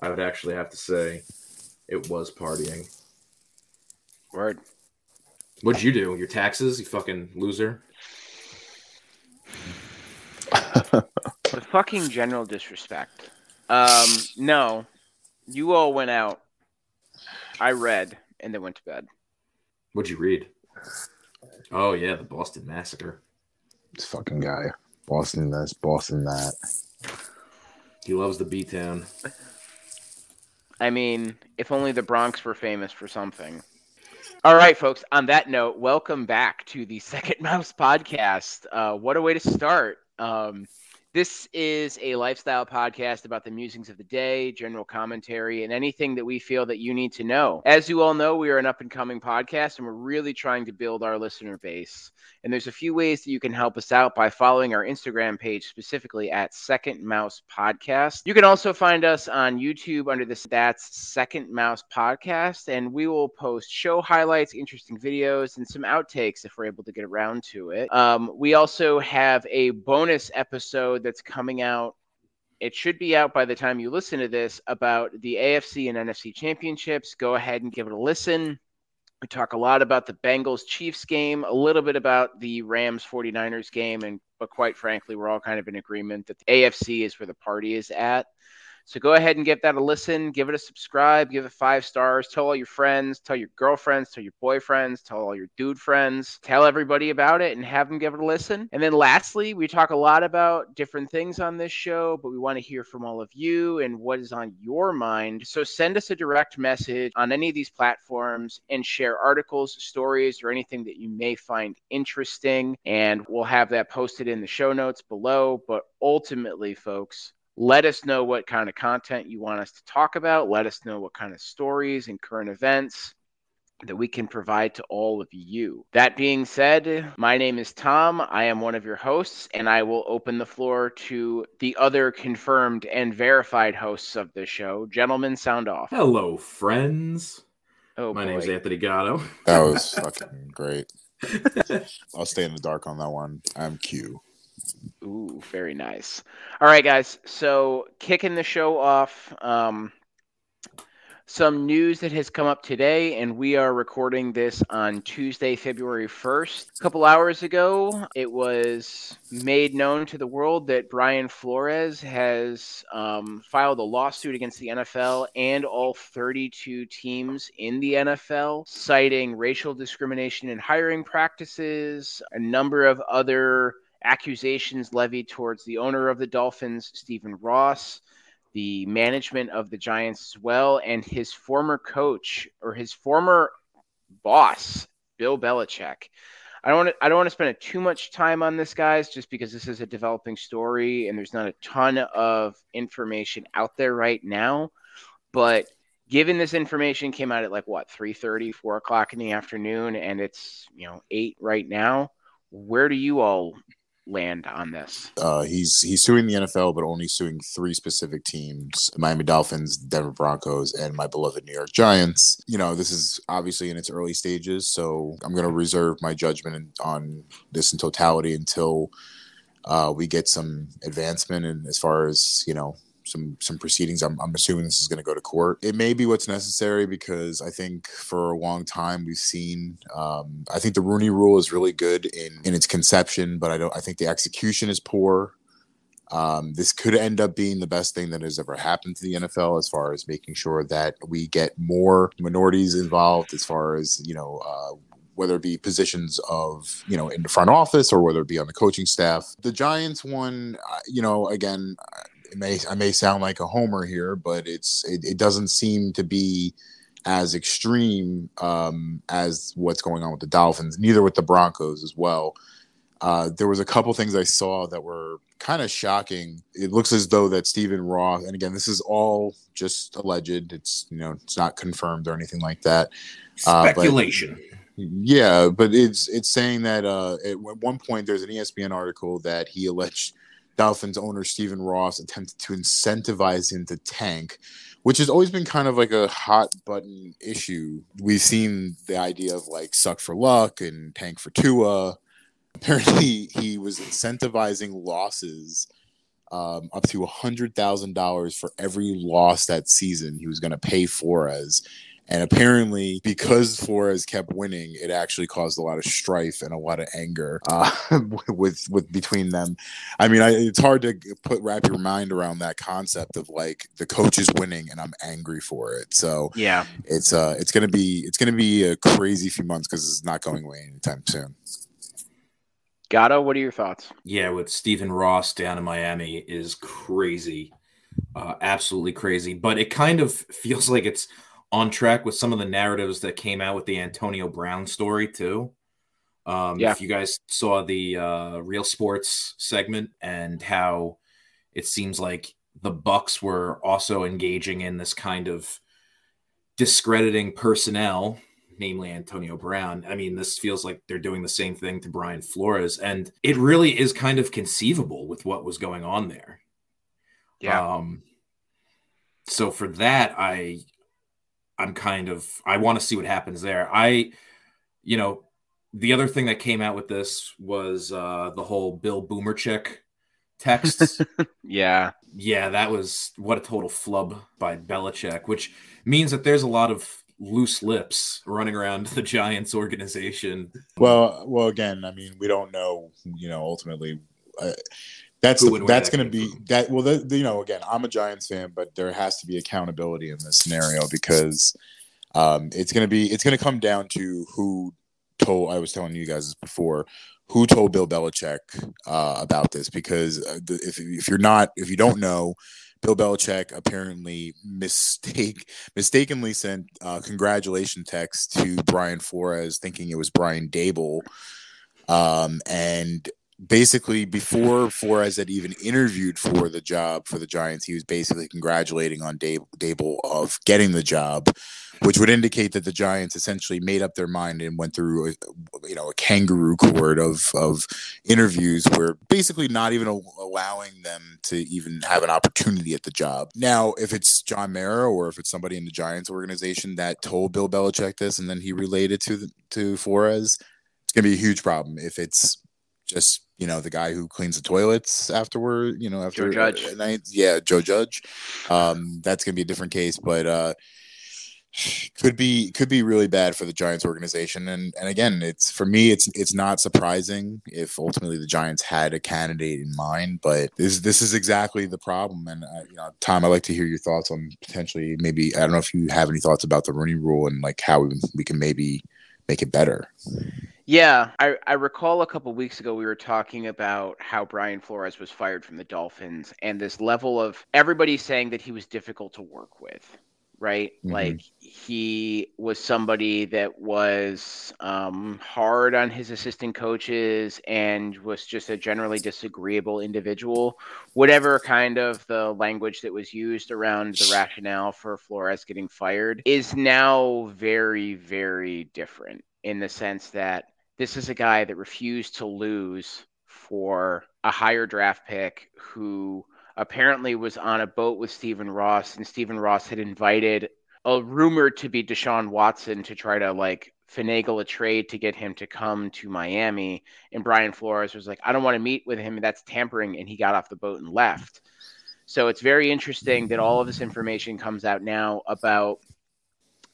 I would actually have to say it was partying. Word. What'd you do? Your taxes, you fucking loser. The fucking general disrespect. Um, no, you all went out. I read and then went to bed. What'd you read? Oh yeah, the Boston Massacre. This fucking guy. Boston this, Boston that. He loves the B town. I mean, if only the Bronx were famous for something. All right, folks. On that note, welcome back to the Second Mouse podcast. Uh, what a way to start. Um, this is a lifestyle podcast about the musings of the day, general commentary, and anything that we feel that you need to know. As you all know, we are an up and coming podcast, and we're really trying to build our listener base. And there's a few ways that you can help us out by following our Instagram page specifically at Second Mouse Podcast. You can also find us on YouTube under this that's Second Mouse Podcast, and we will post show highlights, interesting videos, and some outtakes if we're able to get around to it. Um, we also have a bonus episode that's coming out it should be out by the time you listen to this about the AFC and NFC championships. Go ahead and give it a listen. We talk a lot about the Bengals Chiefs game, a little bit about the Rams 49ers game, and but quite frankly, we're all kind of in agreement that the AFC is where the party is at. So go ahead and give that a listen, give it a subscribe, give it five stars, tell all your friends, tell your girlfriends, tell your boyfriends, tell all your dude friends, tell everybody about it and have them give it a listen. And then lastly, we talk a lot about different things on this show, but we want to hear from all of you and what is on your mind. So send us a direct message on any of these platforms and share articles, stories, or anything that you may find interesting. And we'll have that posted in the show notes below. But ultimately, folks, let us know what kind of content you want us to talk about. Let us know what kind of stories and current events that we can provide to all of you. That being said, my name is Tom. I am one of your hosts, and I will open the floor to the other confirmed and verified hosts of the show. Gentlemen, sound off. Hello, friends. Oh, My boy. name's Anthony Gatto. That was fucking great. I'll stay in the dark on that one. I'm Q. Ooh, very nice. All right, guys. So kicking the show off, um, some news that has come up today, and we are recording this on Tuesday, February 1st. A couple hours ago, it was made known to the world that Brian Flores has um, filed a lawsuit against the NFL and all 32 teams in the NFL, citing racial discrimination in hiring practices, a number of other accusations levied towards the owner of the Dolphins, Stephen Ross, the management of the Giants as well, and his former coach or his former boss, Bill Belichick. I don't want to, I don't want to spend too much time on this, guys, just because this is a developing story and there's not a ton of information out there right now. But given this information came out at like what 3 4 o'clock in the afternoon, and it's you know eight right now. Where do you all land on this? Uh, he's he's suing the NFL, but only suing three specific teams: Miami Dolphins, Denver Broncos, and my beloved New York Giants. You know, this is obviously in its early stages, so I'm going to reserve my judgment on this in totality until uh, we get some advancement and as far as you know some some proceedings. I'm, I'm assuming this is going to go to court. It may be what's necessary because I think for a long time we've seen. Um, I think the Rooney Rule is really good in in its conception, but I don't. I think the execution is poor. Um, this could end up being the best thing that has ever happened to the NFL as far as making sure that we get more minorities involved as far as you know uh, whether it be positions of you know in the front office or whether it be on the coaching staff. The Giants one, uh, you know, again, it may I may sound like a homer here, but it's it, it doesn't seem to be as extreme um, as what's going on with the Dolphins. Neither with the Broncos as well. Uh, there was a couple things I saw that were kind of shocking. It looks as though that Stephen Ross, and again, this is all just alleged. It's you know it's not confirmed or anything like that. Uh, but- Speculation. Yeah, but it's it's saying that uh, at one point there's an ESPN article that he alleged Dolphins owner Stephen Ross attempted to incentivize him to tank, which has always been kind of like a hot button issue. We've seen the idea of like suck for luck and tank for Tua. Apparently, he was incentivizing losses um, up to a hundred thousand dollars for every loss that season. He was going to pay Flores, and apparently, because Flores kept winning, it actually caused a lot of strife and a lot of anger uh, with with between them. I mean, I, it's hard to put wrap your mind around that concept of like the coach is winning and I'm angry for it. So Yeah. it's uh it's gonna be it's gonna be a crazy few months because it's not going away anytime soon. Gatto, what are your thoughts? Yeah, with Stephen Ross down in Miami is crazy. Uh, absolutely crazy. But it kind of feels like it's on track with some of the narratives that came out with the Antonio Brown story, too. Um, Yeah. If you guys saw the uh, Real Sports segment and how it seems like the Bucs were also engaging in this kind of discrediting personnel namely Antonio Brown. I mean, this feels like they're doing the same thing to Brian Flores, and it really is kind of conceivable with what was going on there. Um, so for that, I, I'm kind of I want to see what happens there. I, you know, the other thing that came out with this was uh, the whole Bill Boomerchick texts. yeah. yeah, that was what a total flub by Belichick, which means that there's a lot of loose lips running around the Giants organization. Well, well, again, I mean, we don't know. You know, ultimately, uh, that's where that's that going to be that. Well, the, you know, again, I'm a Giants fan, but there has to be accountability in this scenario because um, it's going to be it's going to come down to who told. I was telling you guys this before. Who told Bill Belichick uh, about this? Because uh, the, if if you're not if you don't know. Bill Belichick apparently mistake mistakenly sent uh, congratulation text to Brian Flores, thinking it was Brian Daboll, um, and basically before Flores had even interviewed for the job for the Giants, he was basically congratulating on Daboll, Daboll of getting the job, which would indicate that the Giants essentially made up their mind and went through, a, you know, a kangaroo court of of interviews where basically not even allowing them to even have an opportunity at the job. Now, if it's John Mara or if it's somebody in the Giants organization that told Bill Belichick this and then he relayed it to to Flores, it's gonna be a huge problem. If it's just you know the guy who cleans the toilets afterward, you know after Joe Judge. a night, yeah, Joe Judge. Um, that's gonna be a different case, but uh, could be could be really bad for the Giants organization. And and again, it's for me, it's it's not surprising if ultimately the Giants had a candidate in mind, but this this is exactly the problem. And uh, you know, Tom, I'd like to hear your thoughts on potentially maybe I don't know if you have any thoughts about the Rooney Rule and like how we, we can maybe make it better. Yeah, I, I recall a couple weeks ago we were talking about how Brian Flores was fired from the Dolphins and this level of everybody saying that he was difficult to work with, right? Mhm. Like he was somebody that was um, hard on his assistant coaches and was just a generally disagreeable individual. Whatever kind of the language that was used around the rationale for Flores getting fired is now very, very different in the sense that this is a guy that refused to lose for a higher draft pick who apparently was on a boat with Stephen Ross, and Stephen Ross had invited a rumored to be Deshaun Watson to try to like finagle a trade to get him to come to Miami. And Brian Flores was like, I don't want to meet with him. That's tampering. And he got off the boat and left. So it's very interesting that all of this information comes out now about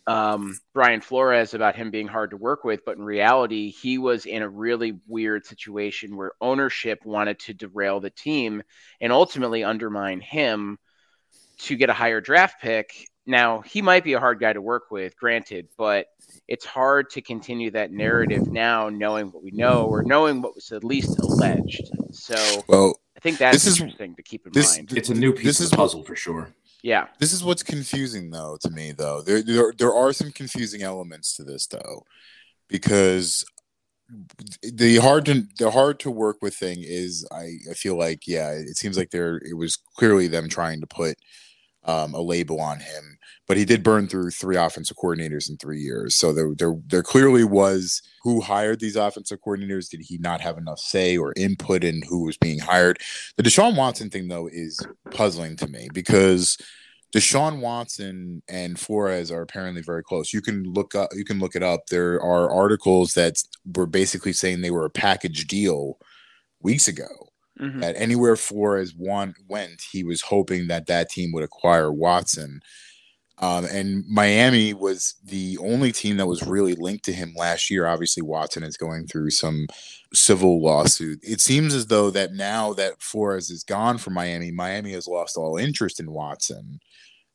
um, Brian Flores about him being hard to work with, but in reality, he was in a really weird situation where ownership wanted to derail the team and ultimately undermine him to get a higher draft pick. Now, he might be a hard guy to work with, granted, but it's hard to continue that narrative now, knowing what we know or knowing what was at least alleged. So Well, I think that's This is- interesting to keep in this- mind. It's a new piece This of is the what- puzzle for sure. Yeah. This is what's confusing though to me though. There there there are some confusing elements to this though. Because the hard to the hard to work with thing is I, I feel like yeah, it seems like there it was clearly them trying to put um, a label on him. But he did burn through three offensive coordinators in three years. So there, there, there clearly was who hired these offensive coordinators. Did he not have enough say or input in who was being hired? The Deshaun Watson thing, though, is puzzling to me because Deshaun Watson and Flores are apparently very close. You can look up, you can look it up. There are articles that were basically saying they were a package deal weeks ago. Mm-hmm. That anywhere Flores one went, he was hoping that that team would acquire Watson. Um, and Miami was the only team that was really linked to him last year. Obviously, Watson is going through some civil lawsuit. It seems as though that now that Flores is gone from Miami, Miami has lost all interest in Watson,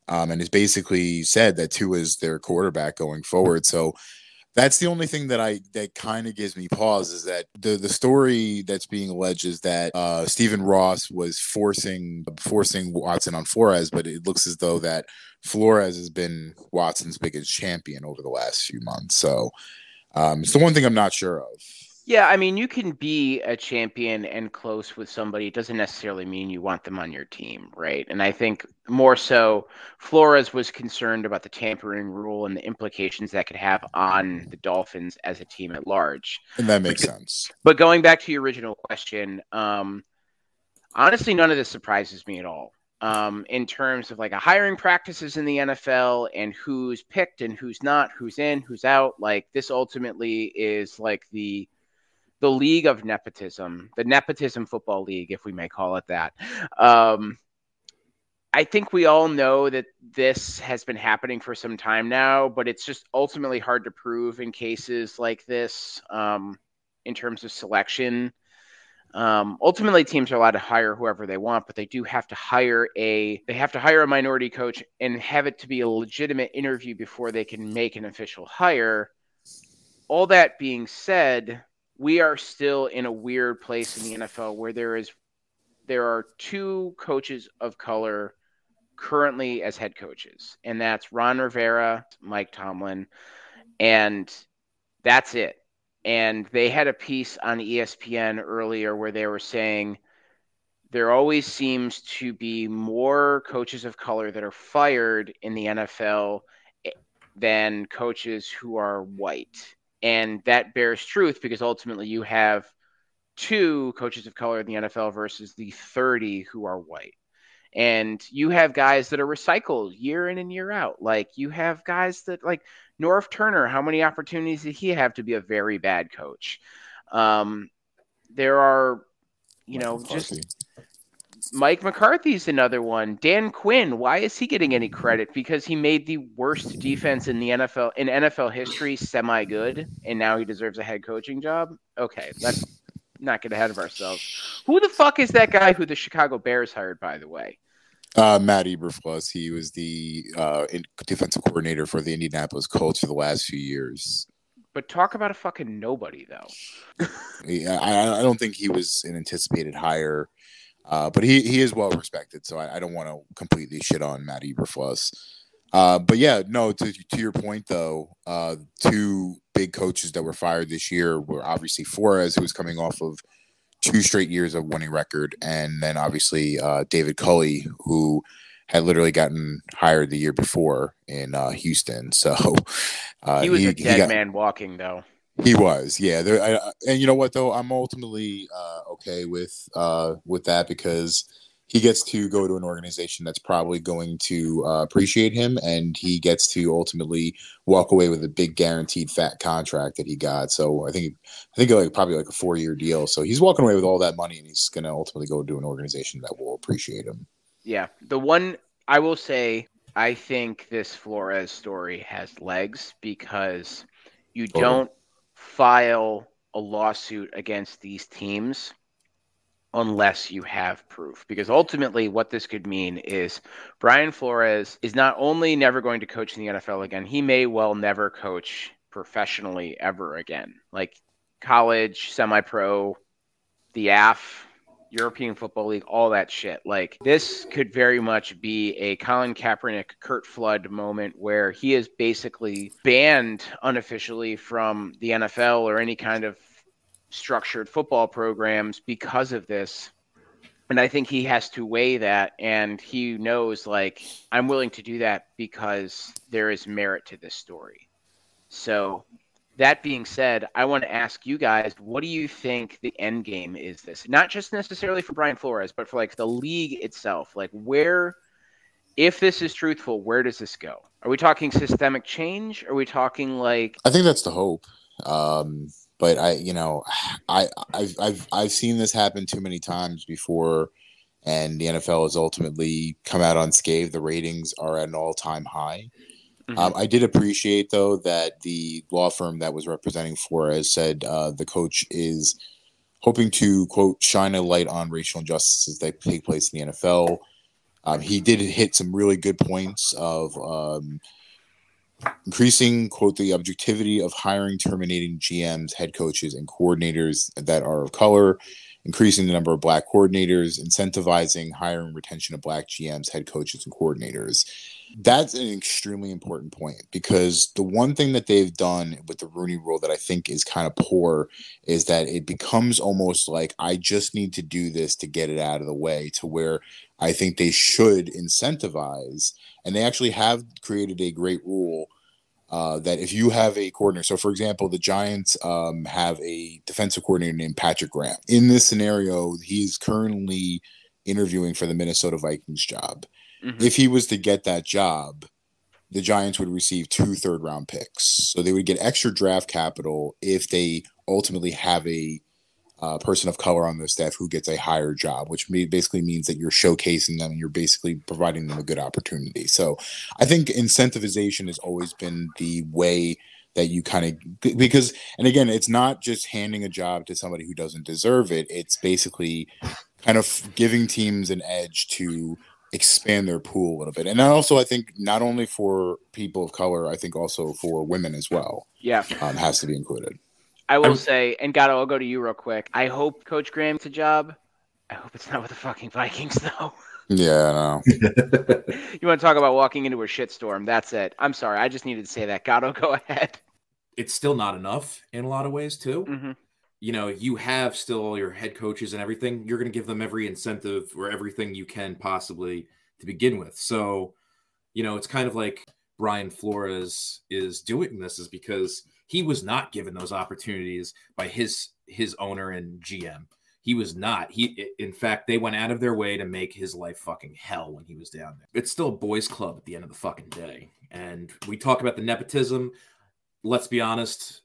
um, and has basically said that Tua is their quarterback going forward. So that's the only thing that I that kind of gives me pause is that the the story that's being alleged is that uh, Stephen Ross was forcing forcing Watson on Flores, but it looks as though that Flores has been Watson's biggest champion over the last few months. So um, it's the one thing I'm not sure of. Yeah, I mean, you can be a champion and close with somebody. It doesn't necessarily mean you want them on your team, right? And I think more so, Flores was concerned about the tampering rule and the implications that could have on the Dolphins as a team at large. And that makes but, sense. But going back to your original question, um, honestly, none of this surprises me at all. Um, in terms of like a hiring practices in the NFL and who's picked and who's not, who's in, who's out. Like this ultimately is like the the league of nepotism, the nepotism football league, if we may call it that. Um, I think we all know that this has been happening for some time now, but it's just ultimately hard to prove in cases like this um, in terms of selection. Um, ultimately, teams are allowed to hire whoever they want, but they do have to hire a they have to hire a minority coach and have it to be a legitimate interview before they can make an official hire. All that being said, we are still in a weird place in the NFL where there is there are two coaches of color currently as head coaches, and that's Ron Rivera, Mike Tomlin, and that's it. And they had a piece on ESPN earlier where they were saying there always seems to be more coaches of color that are fired in the NFL than coaches who are white and that bears truth because ultimately you have two coaches of color in the NFL versus the 30 who are white. And you have guys that are recycled year in and year out. Like you have guys that like Norv Turner, how many opportunities did he have to be a very bad coach? Um, there are, you know, just Mike McCarthy's another one. Dan Quinn, why is he getting any credit? Because he made the worst defense in the NFL in NFL history semi good, and now he deserves a head coaching job. Okay, let's not get ahead of ourselves. Who the fuck is that guy who the Chicago Bears hired, by the way? Uh, Matt Eberflus. He was the uh, defensive coordinator for the Indianapolis Colts for the last few years. But talk about a fucking nobody, though. yeah, I, I don't think he was an anticipated hire uh, but he he is well respected, so I, I don't want to completely shit on Matt Eberflus. Uh, but yeah, no. To to your point though, uh, two big coaches that were fired this year were obviously Flores, who was coming off of two straight years of winning record, and then obviously uh, David Culley, who had literally gotten hired the year before in uh, Houston. So uh, he was he, a dead got, man walking, though. He was, yeah. There, I, and you know what though, I'm ultimately uh, okay with uh, with that because he gets to go to an organization that's probably going to uh, appreciate him, and he gets to ultimately walk away with a big guaranteed fat contract that he got. So I think I think like probably like a four year deal. So he's walking away with all that money, and he's going to ultimately go to an organization that will appreciate him. Yeah, the one I will say, I think this Flores story has legs because you don't file a lawsuit against these teams unless you have proof. Because ultimately, what this could mean is Brian Flores is not only never going to coach in the NFL again, he may well never coach professionally ever again. Like college, semi pro, the AF, European Football League, all that shit. Like this could very much be a Colin Kaepernick, Curt Flood moment where he is basically banned unofficially from the NFL or any kind of structured football programs because of this. And I think he has to weigh that and he knows like I'm willing to do that because there is merit to this story. So that being said, I want to ask you guys, what do you think the end game is this? Not just necessarily for Brian Flores, but for like the league itself. Like where if this is truthful, where does this go? Are we talking systemic change? Are we talking like I think that's the hope. Um But I, you know, I I've I've I've seen this happen too many times before, and the NFL has ultimately come out unscathed. The ratings are at an all time high. Mm-hmm. Um, I did appreciate though that the law firm that was representing Flores said uh, the coach is hoping to quote shine a light on racial injustices that take place in the NFL. Um, he did hit some really good points of um, increasing quote the objectivity of hiring, terminating GMs, head coaches, and coordinators that are of color, increasing the number of black coordinators, incentivizing hiring, retention of black GMs, head coaches, and coordinators that's an extremely important point because the one thing that they've done with the Rooney rule that I think is kind of poor is that it becomes almost like I just need to do this to get it out of the way to where I think they should incentivize and they actually have created a great rule uh, that if you have a coordinator, so for example, the Giants um, have a defensive coordinator named Patrick Graham. In this scenario, he's currently interviewing for the Minnesota Vikings job Mm-hmm. If he was to get that job, the Giants would receive two third round picks. So they would get extra draft capital if they ultimately have a uh, person of color on their staff who gets a higher job, which basically means that you're showcasing them and you're basically providing them a good opportunity. So I think incentivization has always been the way that you kind of because and again it's not just handing a job to somebody who doesn't deserve it it's basically kind of giving teams an edge to expand their pool a little bit. And also, I think not only for people of color, I think also for women as well. Yeah, um, has to be included. I will say, and Gatto, I'll go to you real quick. I hope Coach Graham gets a job. I hope it's not with the fucking Vikings, though. Yeah, I know. you want to talk about walking into a shitstorm? That's it. I'm sorry. I just needed to say that. Gatto, go ahead. It's still not enough in a lot of ways, too. Mm-hmm you know, you have still all your head coaches and everything, you're going to give them every incentive or everything you can possibly to begin with. So, you know, it's kind of like Brian Flores is doing this is because he was not given those opportunities by his his owner and GM. He was not. He in fact they went out of their way to make his life fucking hell when he was down there. It's still a boys club at the end of the fucking day. And we talk about the nepotism. Let's be honest,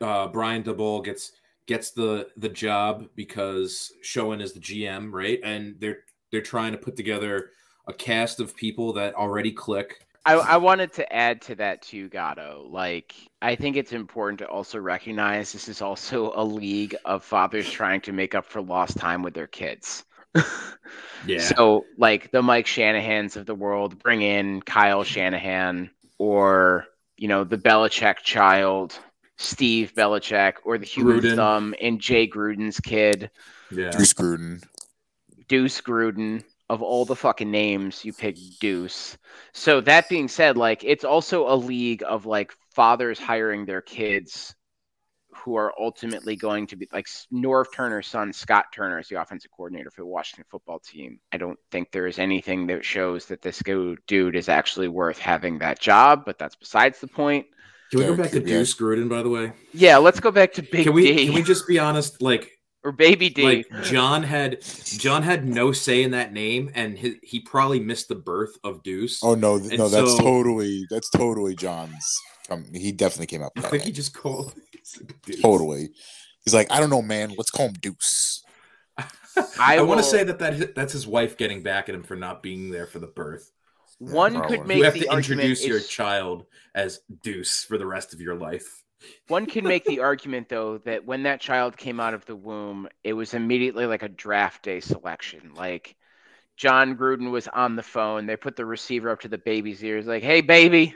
uh, Brian Daboll gets gets the the job because Schoen is the GM, right? And they're they're trying to put together a cast of people that already click. I, I wanted to add to that too, Gatto. Like, I think it's important to also recognize this is also a league of fathers trying to make up for lost time with their kids. yeah. So, like the Mike Shanahans of the world, bring in Kyle Shanahan or you know the Belichick child Steve Belichick or the human Gruden. thumb and Jay Gruden's kid. Yeah. Deuce Gruden. Deuce Gruden. Of all the fucking names, you pick Deuce. So that being said, like it's also a league of like fathers hiring their kids who are ultimately going to be like Norv Turner's son, Scott Turner, is the offensive coordinator for the Washington football team. I don't think there is anything that shows that this dude is actually worth having that job, but that's besides the point. Can we go back to Deuce Gruden, by the way? Yeah, let's go back to Big can we, D. Can we just be honest? Like or Baby D. Like Jon had Jon had no say in that name, and his, he probably missed the birth of Deuce. Oh no, and no, that's so, totally that's totally Jon's. Um, he definitely came up. With I think name. he just called totally. He's like, I don't know, man. Let's call him Deuce. I, I want to say that, that that's his wife getting back at him for not being there for the birth. One could make you have to introduce your child as Deuce for the rest of your life. One can make the argument though that when that child came out of the womb, it was immediately like a draft day selection. Like Jon Gruden was on the phone. They put the receiver up to the baby's ears, like, "Hey, baby,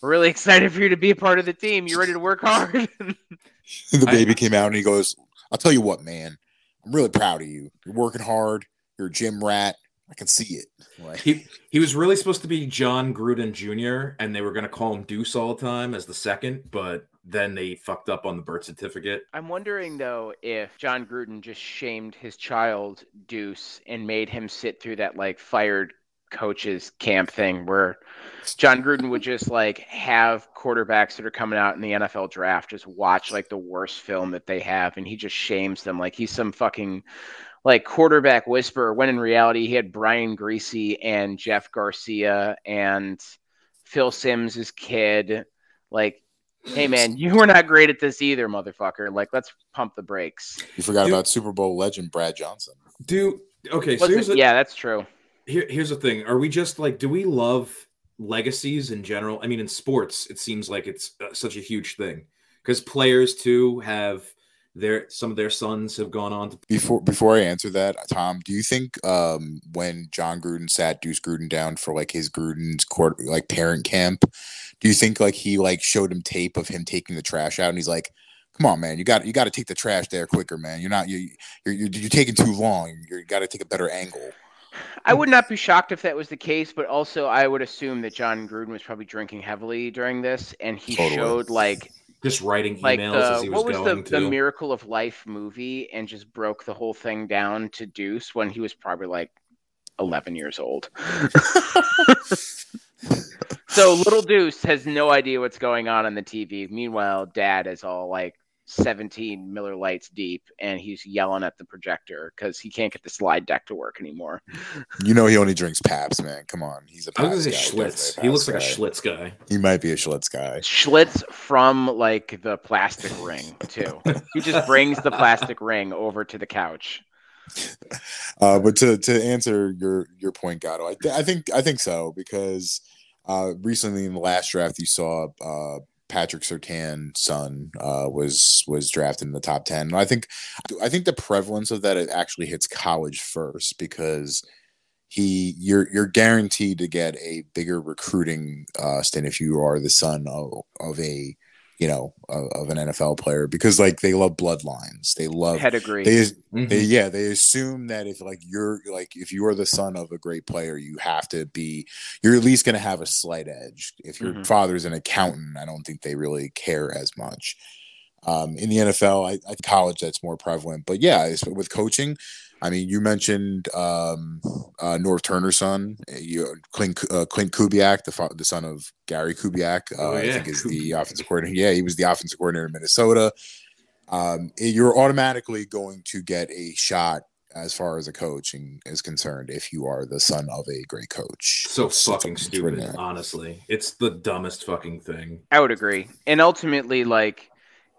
we're really excited for you to be a part of the team. You ready to work hard?" the baby came out and he goes, "I'll tell you what, man. I'm really proud of you. You're working hard. You're a gym rat. I can see it. Like, he he was really supposed to be Jon Gruden Jr. and they were going to call him Deuce all the time as the second, but then they fucked up on the birth certificate. I'm wondering though if Jon Gruden just shamed his child Deuce and made him sit through that like fired coaches camp thing where Jon Gruden would just like have quarterbacks that are coming out in the NFL draft just watch like the worst film that they have and he just shames them like he's some fucking like quarterback whisperer when in reality he had Brian Griese and Jeff Garcia and Phil Simms' kid. Like Hey man, you were not great at this either, motherfucker. Like, let's pump the brakes. You forgot Dude. about Super Bowl legend Brad Johnson. Do okay. So here's the, yeah, that's true. here, here's the thing are we just like do we love legacies in general i mean in sports it seems like it's uh, such a huge thing because players too have their some of their sons have gone on to Before before I answer that, Tom, do you think um, when Jon Gruden sat Deuce Gruden down for like his Gruden's court like parent camp, do you think like he like showed him tape of him taking the trash out and he's like, "Come on, man, you got you got to take the trash there quicker, man. You're not you you're you're, you're taking too long. You got to take a better angle." I would not be shocked if that was the case, but also I would assume that Jon Gruden was probably drinking heavily during this, and he Totally. showed like just writing emails like as the he was, what was going the, to the Miracle of Life movie, and just broke the whole thing down to Deuce when he was probably like eleven years old. so little Deuce has no idea what's going on on the TV. Meanwhile, Dad is all like. 17 Miller Lights deep, and he's yelling at the projector because he can't get the slide deck to work anymore. You know he only drinks Pabst, man. Come on, he's a i was Pabst gonna guy, say schlitz definitely he looks like a schlitz guy guy. He might be a Schlitz guy. Schlitz from like the plastic ring too. He just brings the plastic ring over to the couch. Uh, but to to answer your your point, Gatto, I, th- I think I think so because uh, recently in the last draft you saw uh, Patrick Surtain's son uh, was was drafted in the top ten. I think I think the prevalence of that it actually hits college first because he you're you're guaranteed to get a bigger recruiting uh, stint if you are the son of, of a you know of, of an NFL player because like they love bloodlines they love Pedigree. they Mhm. they yeah they assume that if like you're like if you are the son of a great player you have to be you're at least going to have a slight edge if your Mhm. father's an accountant i don't think they really care as much um, in the nfl I, I college that's more prevalent but yeah it's, with coaching i mean you mentioned um, uh, norv turner's son uh, you, clint, uh, klint kubiak the, fa- the son of gary kubiak uh, Oh, i yeah, think is the offensive coordinator yeah he was the offensive coordinator in minnesota. Um, you're automatically going to get a shot as far as a coaching is concerned if you are the son of a great coach. so It's- fucking stupid honestly. It's the dumbest fucking thing. I would agree. And ultimately, like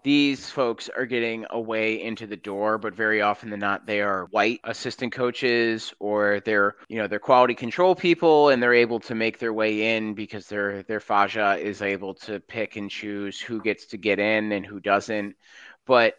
these folks are getting a way into the door, but very often than not, they are white assistant coaches or they're you know they're quality control people, and they're able to make their way in because their their faja is able to pick and choose who gets to get in and who doesn't. But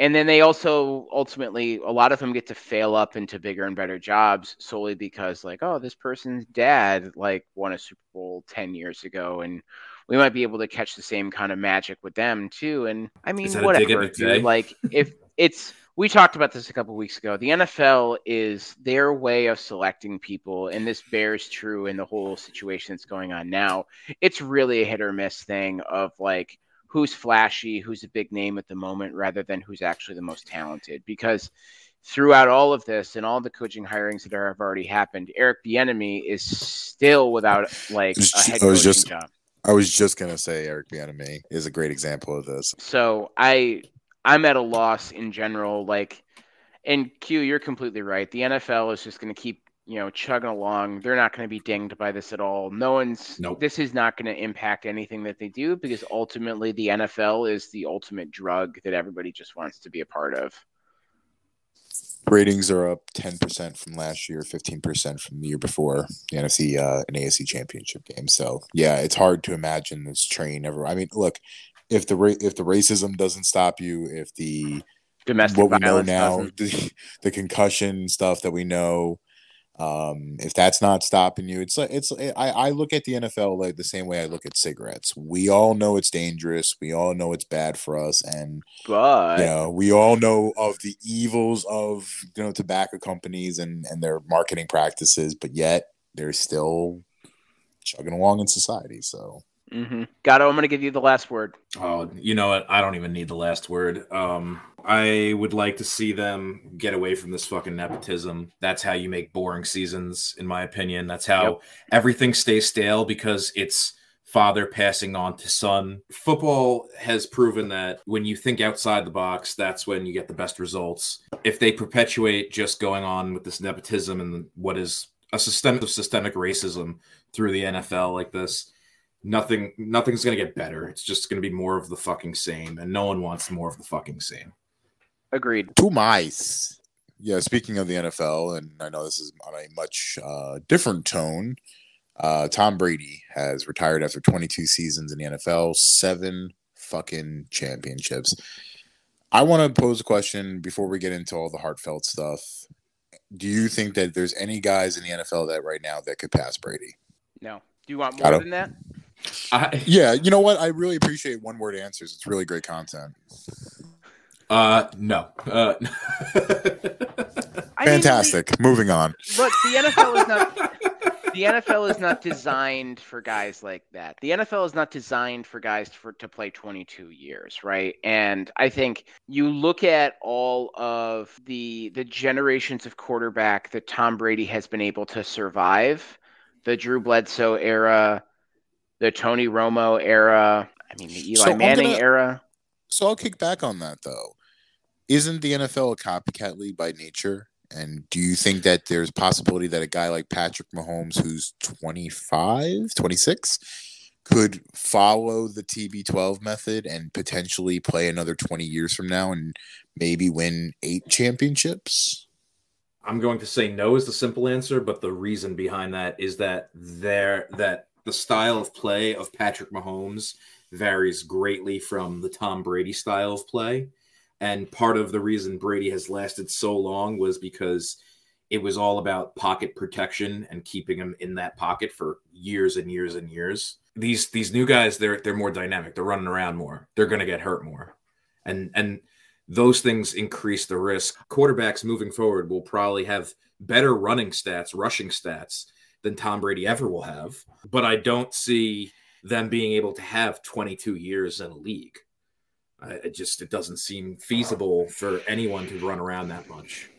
and then they also ultimately a lot of them get to fail up into bigger and better jobs solely because like oh this person's dad like won a super bowl 10 years ago and we might be able to catch the same kind of magic with them too and i mean that a dig at whatever McVay? dude. like if it's we talked about this a couple weeks ago the nfl is their way of selecting people and this bears true in the whole situation that's going on now it's really a hit or miss thing of like who's flashy, who's a big name at the moment, rather than who's actually the most talented. Because throughout all of this and all the coaching hirings that are, have already happened, Eric Bieniemy is still without like a head coaching just- job. I was just gonna say Eric Bieniemy is a great example of this. So I I'm at a loss in general. Like, and Q, you're completely right. The NFL is just going to keep you know chugging along. They're not going to be dinged by this at all. No one's. Nope. This is not going to impact anything that they do because ultimately the NFL is the ultimate drug that everybody just wants to be a part of. Ratings are up ten percent from last year, fifteen percent from the year before the NFC uh, and AFC championship game. So yeah, it's hard to imagine this train ever. I mean, look, if the ra- if the racism doesn't stop you, if the Domestic what we know now, the, the concussion stuff that we know, um, if that's not stopping you, it's like it's. I, I look at the NFL like the same way I look at cigarettes. We all know it's dangerous. We all know it's bad for us, and But you know we all know of the evils of you know tobacco companies and and their marketing practices, but yet they're still chugging along in society. So hmm Gatto, I'm going to give you the last word. Oh, you know what? I don't even need the last word. Um, I would like to see them get away from this fucking nepotism. That's how you make boring seasons, in my opinion. That's how Yep. everything stays stale because it's father passing on to son. Football has proven that when you think outside the box, that's when you get the best results. If they perpetuate just going on with this nepotism and what is a systemic systemic racism through the NFL like this, nothing nothing's going to get better. It's just going to be more of the fucking same, and no one wants more of the fucking same. Agreed. Two mice. Yeah, speaking of the NFL, and I know this is on a much uh, different tone. Uh, Tom Brady has retired after 22 seasons in the NFL, seven fucking championships. I want to pose a question before we get into all the heartfelt stuff. Do you think that there's any guys in the NFL that right now that could pass Brady? No. Do you want more than that? I, Yeah, you know what? I really appreciate one word answers. It's really great content. Uh, no. Uh, I mean, Fantastic. Moving on. Look, the NFL is not the NFL is not designed for guys like that. The NFL is not designed for guys for to play 22 years, right? And I think you look at all of the the generations of quarterback that Tom Brady has been able to survive, the Drew Bledsoe era, the Tony Romo era, I mean the Eli So Manning gonna- era. So I'll kick back on that though. Isn't the NFL a copycat league by nature? And do you think that there's possibility that a guy like Patrick Mahomes, who's 25, 26, could follow the TB12 method and potentially play another 20 years from now and maybe win eight championships? I'm going to say no is the simple answer, but the reason behind that is that there that the style of play of Patrick Mahomes varies greatly from the Tom Brady style of play. And part of the reason Brady has lasted so long was because it was all about pocket protection and keeping him in that pocket for years and years and years. These these new guys, they're they're more dynamic. They're running around more. They're going to get hurt more, and and those things increase the risk. Quarterbacks moving forward will probably have better running stats, rushing stats than Tom Brady ever will have. But I don't see them being able to have 22 years in a league. I, it just it doesn't seem feasible for anyone to run around that much.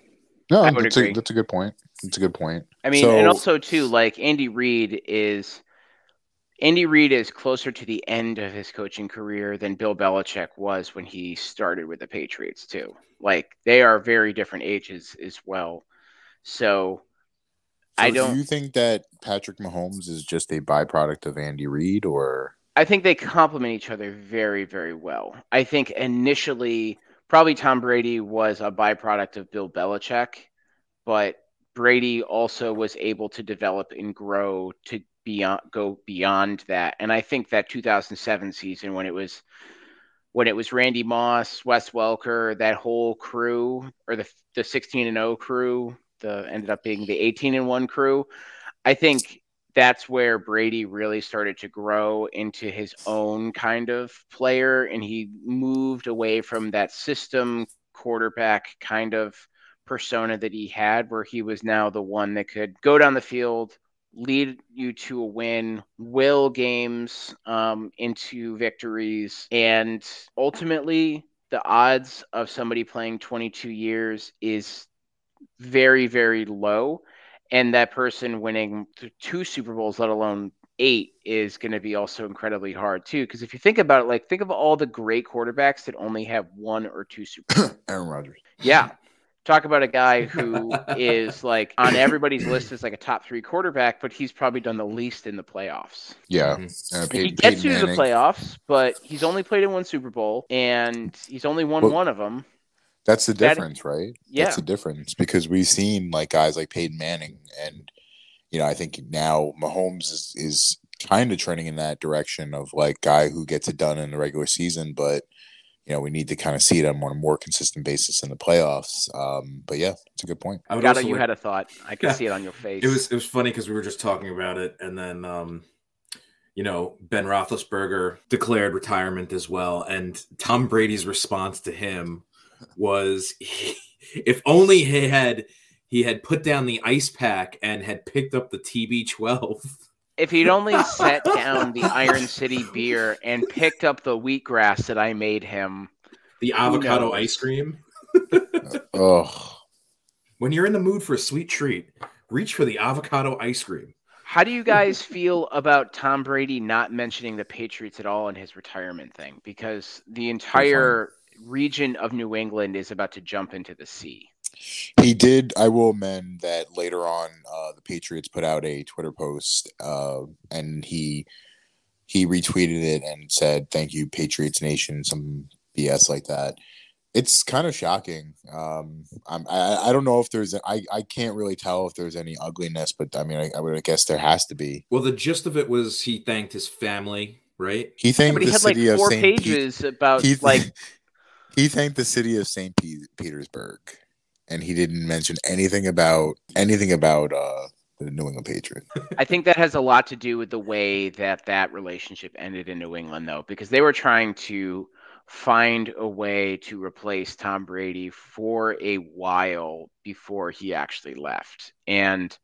No, I would that's agree. a, that's a good point. That's a good point. I mean, So- and also too, like Andy Reid is Andy Reid is closer to the end of his coaching career than Bill Belichick was when he started with the Patriots too. Like they are very different ages as well. So, So I do don't you think that Patrick Mahomes is just a byproduct of Andy Reid or I think they complement each other very, very well. I think initially, probably Tom Brady was a byproduct of Bill Belichick, but Brady also was able to develop and grow to beyond go beyond that. And I think that 2007 season when it was when it was Randy Moss, Wes Welker, that whole crew, or the the 16 and 0 crew, the ended up being the 18 and 1 crew. I think that's where Brady really started to grow into his own kind of player, and he moved away from that system quarterback kind of persona that he had, where he was now the one that could go down the field, lead you to a win, will games um, into victories, and ultimately the odds of somebody playing 22 years is very, very low and that person winning th- two Super Bowls, let alone eight, is going to be also incredibly hard too. Because if you think about it, like think of all the great quarterbacks that only have one or two Super Bowls. Aaron Rodgers? yeah. Talk about a guy who is like on everybody's list as like a top three quarterback, but he's probably done the least in the playoffs. Yeah. Mhm. Uh, he gets Peyton you to the playoffs, but he's only played in one Super Bowl and he's only won Well, one of them. That's the That- difference, right? Yeah. That's the difference because we've seen like guys like Peyton Manning, and you know, I think now Mahomes is, is kind of trending in that direction of like guy who gets it done in the regular season, but you know, we need to kind of see them on a more consistent basis in the playoffs. Um, but yeah, it's a good point. I would Gatto, you like- had a thought. I can see it on your face. It was it was funny because we were just talking about it, and then um, you know Ben Roethlisberger declared retirement as well, and Tom Brady's response to him was, if only he had he had put down the ice pack and had picked up the TB12. if he'd only set down the Iron City beer and picked up the wheatgrass that I made him. The avocado ice cream. Oh, When you're in the mood for a sweet treat, reach for the avocado ice cream. How do you guys feel about Tom Brady not mentioning the Patriots at all in his retirement thing? Because the entire region of New England is about to jump into the sea. he did. I will amend that later on. Uh, the Patriots put out a Twitter post, uh, and he he retweeted it and said, "Thank you, Patriots Nation," some BS like that. It's kind of shocking. Um, I'm, I I don't know if there's I I can't really tell if there's any ugliness, but I mean I, I would I guess there has to be. Well, the gist of it was he thanked his family, right? He Yeah, thanked but he the had like four of St. Pete. pages about He, like he thanked the city of St. Petersburg, and he didn't mention anything about anything about uh, the New England Patriots. I think that has a lot to do with the way that that relationship ended in New England, though, because they were trying to find a way to replace Tom Brady for a while before he actually left. And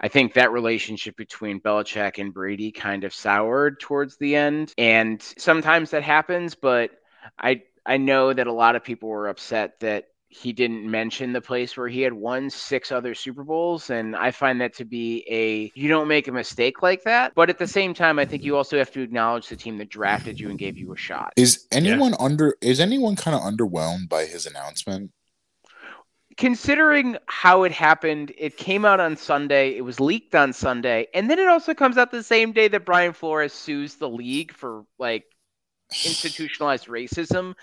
I think that relationship between Belichick and Brady kind of soured towards the end. And sometimes that happens, but I I know that a lot of people were upset that he didn't mention the place where he had won six other Super Bowls. And I find that to be a, you don't make a mistake like that. But at the same time, I think you also have to acknowledge the team that drafted you and gave you a shot. Is anyone under? Is anyone kind of underwhelmed by his announcement? Considering how it happened, it came out on Sunday, it was leaked on Sunday, and then it also comes out the same day that Brian Flores sues the league for like institutionalized racism.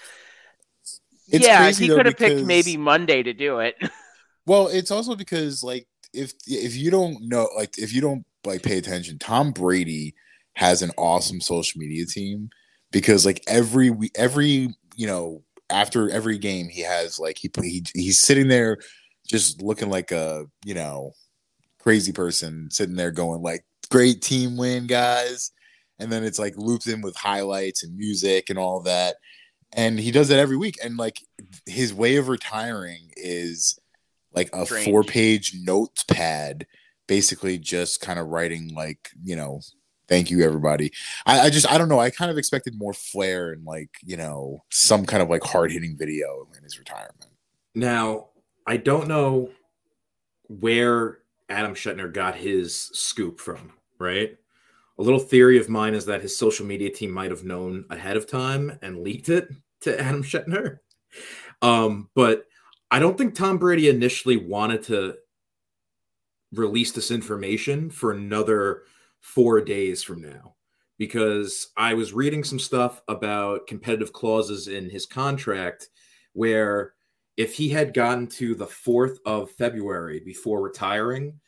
It's yeah, crazy, he could have picked maybe Monday to do it. Well, it's also because like if if you don't know, like if you don't like pay attention, Tom Brady has an awesome social media team because like every we every you know after every game he has like he, he he's sitting there just looking like a you know crazy person sitting there going like great team win guys and then it's like looped in with highlights and music and all that. And he does that every week. And like his way of retiring is like a Strange. four page notepad basically just kind of writing like you know thank you everybody. I, I just i don't know. I kind of expected more flair and like you know some kind of like hard-hitting video in his retirement. Now, I don't know where Adam Schefter got his scoop from, right? A little theory of mine is that his social media team might have known ahead of time and leaked it to Adam Schefter. Um, but I don't think Tom Brady initially wanted to release this information for another four days from now because I was reading some stuff about competitive clauses in his contract where if he had gotten to the 4th of February before retiring,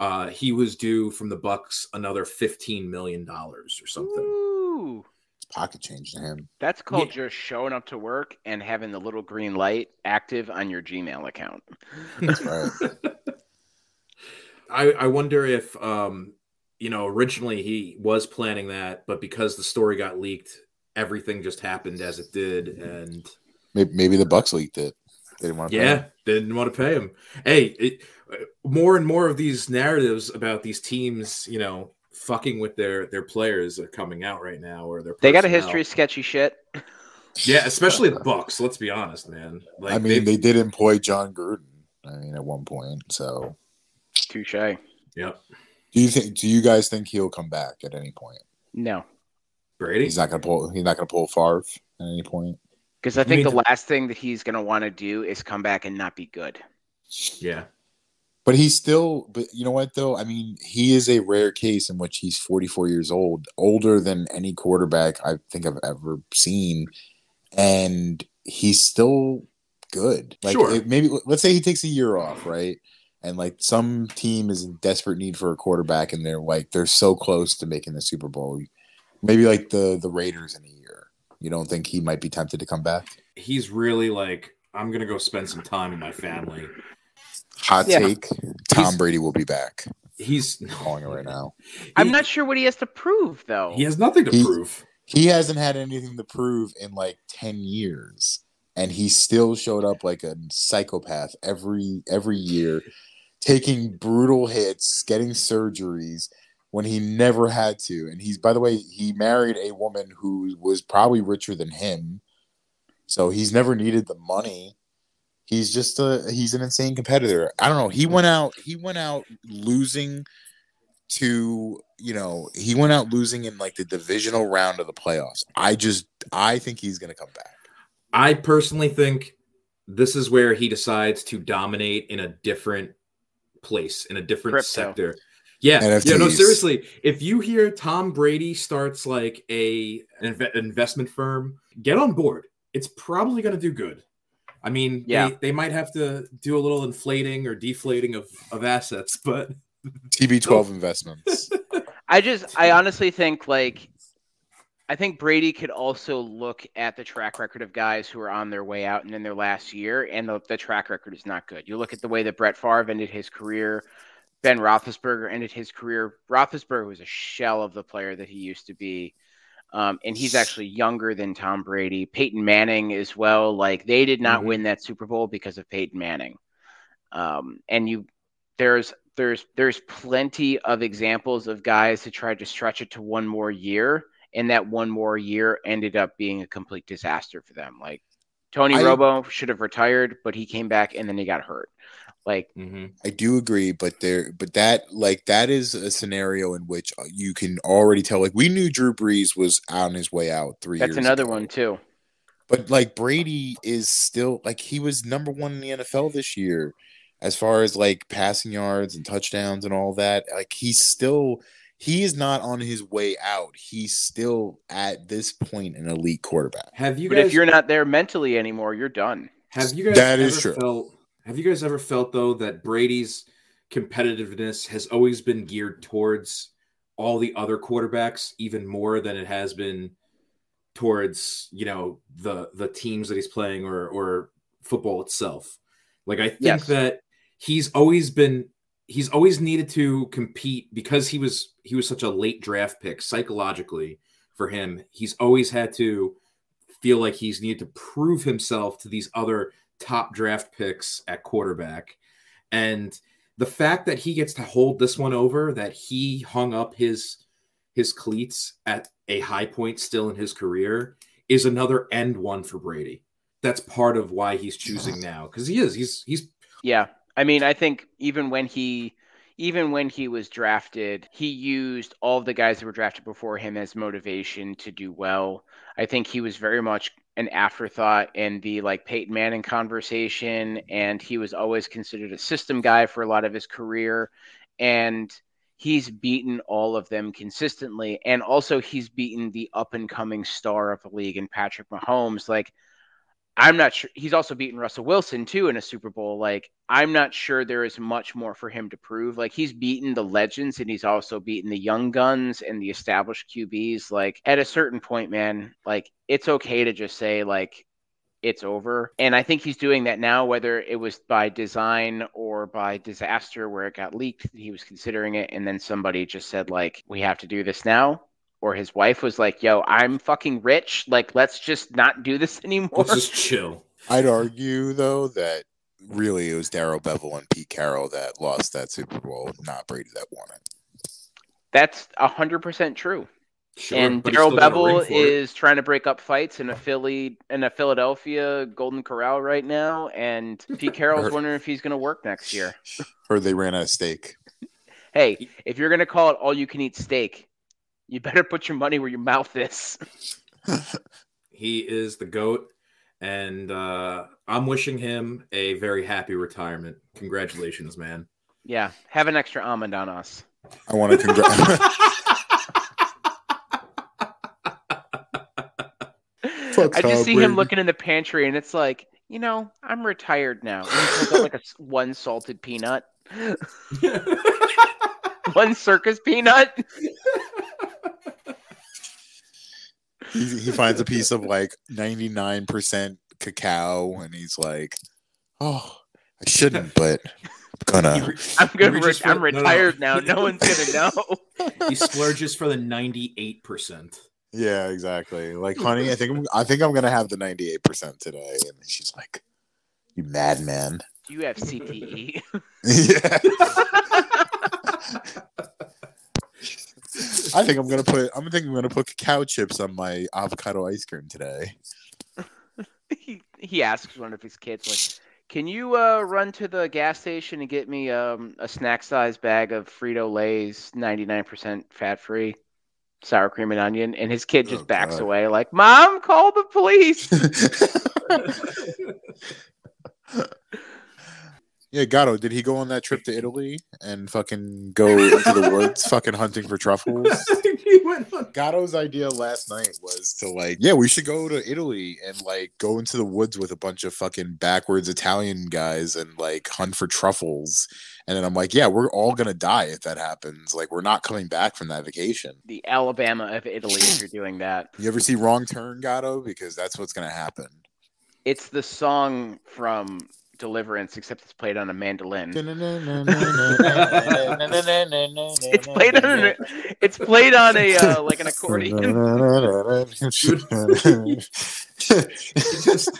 uh, he was due from the Bucs another 15 million dollars or something. Ooh, it's pocket change to him that's called Yeah. just showing up to work and having the little green light active on your Gmail account. that's right I, I wonder if um, you know originally he was planning that, but because the story got leaked, everything just happened as it did, and maybe, maybe the Bucs leaked it they didn't want to yeah, didn't want to pay him. Hey, it, uh, more and more of these narratives about these teams, you know, fucking with their their players are coming out right now, or their They got a history of sketchy shit. Yeah, especially the Bucs. Let's be honest, man. Like, i mean they, they did employ Jon Gruden i mean at one point so Touche. yep. do you think do you guys think he'll come back at any point No. Brady. he's not gonna pull he's not gonna pull Favre at any point Because I think mean the last thing that he's going to want to do is come back and not be good. yeah, But he's still, but you know what though? I mean, he is a rare case in which he's 44 years old, older than any quarterback I think I've ever seen, and he's still good. Like Sure. it- maybe let's say he takes a year off, right? And like some team is in desperate need for a quarterback, and they're like they're so close to making the Super Bowl. Maybe like the the Raiders in a year. You don't think he might be tempted to come back? he's really like, I'm gonna go spend some time with my family. Hot Yeah. take: Tom He's- Brady will be back. He's calling it right now. I'm he- not sure what he has to prove, though. He has nothing to He- prove. he hasn't had anything to prove in like 10 years and he still showed up like a psychopath every every year taking brutal hits getting surgeries when he never had to. And he's by the way he married a woman who was probably richer than him. So he's never needed the money. He's just a he's an insane competitor. I don't know. He mm. went out he went out losing to you know he went out losing in like the divisional round of the playoffs. I just i think he's gonna come back. I personally think this is where he decides to dominate in a different place, in a different Crypto. sector. Yeah, yeah. No, seriously. If you hear Tom Brady starts like a an inve- investment firm, get on board. It's probably going to do good. I mean, Yeah. they, they might have to do a little inflating or deflating of, of assets, but TB12 investments. I just, I honestly think like, I think Brady could also look at the track record of guys who are on their way out and in their last year, and the, the track record is not good. You look at the way that Brett Favre ended his career, Ben Roethlisberger ended his career. Roethlisberger was a shell of the player that he used to be. Um, and he's actually younger than Tom Brady. Peyton Manning as well. Like they did not Mhm. win that Super Bowl because of Peyton Manning. Um, and you, there's there's there's plenty of examples of guys who tried to stretch it to one more year, and that one more year ended up being a complete disaster for them. Like Tony I- Romo should have retired, but he came back and then he got hurt. Like mhm. I do agree, but there, but that like that is a scenario in which uh, you can already tell. Like we knew Drew Brees was on his way out three that's years. another ago. one too. But like Brady is still like he was number one in the NFL this year, as far as like passing yards and touchdowns and all that. Like he's still he is not on his way out. He's still at this point an elite quarterback. have you But guys if you're not there mentally anymore, you're done. Have you guys That ever is true. felt have you guys ever felt though that Brady's competitiveness has always been geared towards all the other quarterbacks even more than it has been towards, you know, the the teams that he's playing or or football itself. Like I think Yes. that he's always been he's always needed to compete because he was he was such a late draft pick psychologically for him. He's always had to feel like he's needed to prove himself to these other top draft picks at quarterback. And the fact that he gets to hold this one over, that he hung up his his cleats at a high point still in his career, is another end one for Brady. That's part of why he's choosing now because he is he's he's Yeah. I mean, I think even when he even when he was drafted, he used all the guys that were drafted before him as motivation to do well. I think he was very much an afterthought in the like Peyton Manning conversation, and he was always considered a system guy for a lot of his career. And he's beaten all of them consistently. And also he's beaten the up and coming star of the league in Patrick Mahomes. Like I'm not sure. He's also beaten Russell Wilson too in a Super Bowl. Like, I'm not sure there is much more for him to prove. Like, he's beaten the legends and he's also beaten the young guns and the established QBs. Like, at a certain point, man, like, it's okay to just say, like, it's over. And I think he's doing that now, whether it was by design or by disaster where it got leaked, he was considering it. And then somebody just said, like, we have to do this now. Or his wife was like, yo, I'm fucking rich. Like, let's just not do this anymore. let's just chill. I'd argue though that really it was Darrell Bevell and Pete Carroll that lost that Super Bowl, not Brady that won it. That's hundred percent true. Sure, and but he's still Darrell got a Bevell ring for trying to break up fights in a Philly in a Philadelphia Golden Corral right now, and Pete Carroll's wondering if he's going to work next year. Heard they ran out of steak. Hey, if you're going to call it all you can eat steak, you better put your money where your mouth is. He is the goat, and uh, I'm wishing him a very happy retirement. Congratulations, man. Yeah, have an extra almond on us. I want to congratulate. I just see him looking in the pantry, and it's like, you know, I'm retired now. And he like a s- one salted peanut, one circus peanut. He, he finds a piece of like 99% cacao and he's like, oh, I shouldn't, but I'm gonna. I'm good. He Re- for- I'm no, no, no. retired now. No one's gonna know. he splurges for the 98%. Yeah, exactly. Like, honey, I think I'm, I think I'm gonna have the 98% today. And she's like, you madman. You have CTE. yeah. I think I'm gonna put. I'm thinking I'm gonna put cacao chips on my avocado ice cream today. he, he asks one of his kids, like, "Can you uh, run to the gas station and get me um, a snack size bag of Frito Lay's 99% fat-free sour cream and onion?" And his kid just Oh, backs God. away, like, "Mom, call the police." Yeah, Gatto, did he go on that trip to Italy and fucking go into the woods, fucking hunting for truffles? he went on. Gatto's idea last night was to like, yeah, we should go to Italy and like go into the woods with a bunch of fucking backwards Italian guys and like hunt for truffles. And then I'm like, yeah, we're all gonna die if that happens. Like, we're not coming back from that vacation. The Alabama of Italy, if you're doing that. You ever see Wrong Turn, Gatto? Because that's what's gonna happen. It's the song from Deliverance, except it's played on a mandolin. It's played on a, it's played on a uh, like an accordion. just-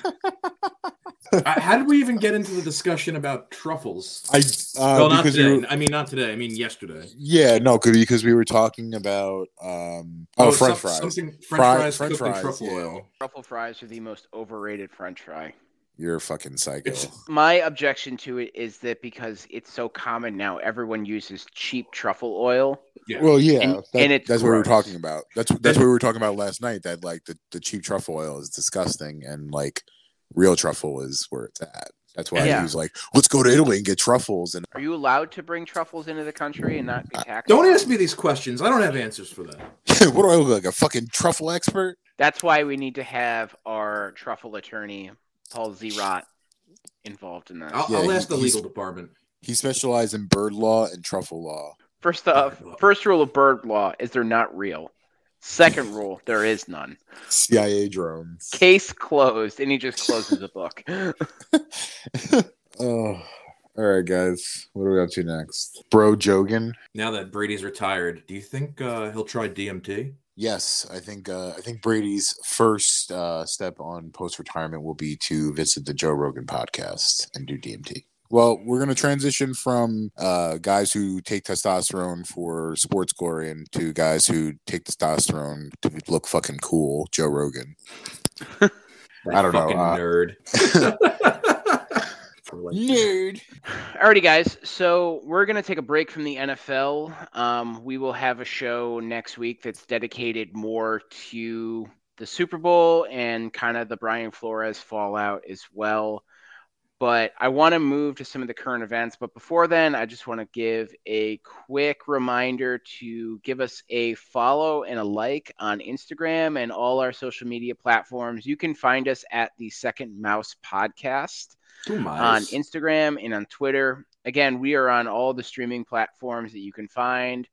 Uh, How did we even get into the discussion about truffles? I uh, well, not today. were, I mean, not today. I mean, yesterday. yeah, no, 'cause- because we were talking about um oh, French some- fries. French Fry- fries French fries, truffle yeah. oil. Truffle fries are the most overrated French fry. You're a fucking psycho. It's My objection to it is that because it's so common now, everyone uses cheap truffle oil. yeah. Well, yeah, And- that- and it's that's what we were talking about. That's that's what we were talking about last night. That like the, the cheap truffle oil is disgusting, and like real truffle is where it's at. That's why Yeah. he was like, "Let's go to Italy and get truffles." And Are you allowed to bring truffles into the country and not be taxed? Don't ask me these questions. I don't have answers for that. what do I look like? A fucking truffle expert? That's why we need to have our truffle attorney, Paul Zerot, involved in that. I'll, Yeah, I'll he- ask the legal department. He specialized in bird law and truffle law. First off, first rule of bird law is they're not real. Second rule, there is none. CIA drones. Case closed, and he just closes the book. oh, all right, guys. What are we up to next? Bro Jogan. Now that Brady's retired, do you think uh, he'll try DMT? Yes, I think uh, I think Brady's first uh, step on post retirement will be to visit the Joe Rogan podcast and do DMT. Well, we're going to transition from uh, guys who take testosterone for sports glory and to guys who take testosterone to look fucking cool. Joe Rogan. I don't know, uh, nerd. For like- Nerd. Alrighty, guys. So we're gonna take a break from the NFL. Um, we will have a show next week that's dedicated more to the Super Bowl and kind of the Brian Flores fallout as well. But I want to move to some of the current events. But before then, I just want to give a quick reminder to give us a follow and a like on Instagram and all our social media platforms. You can find us at the Second Mouse Podcast on. Instagram and on Twitter. Again, we are on all the streaming platforms that you can find,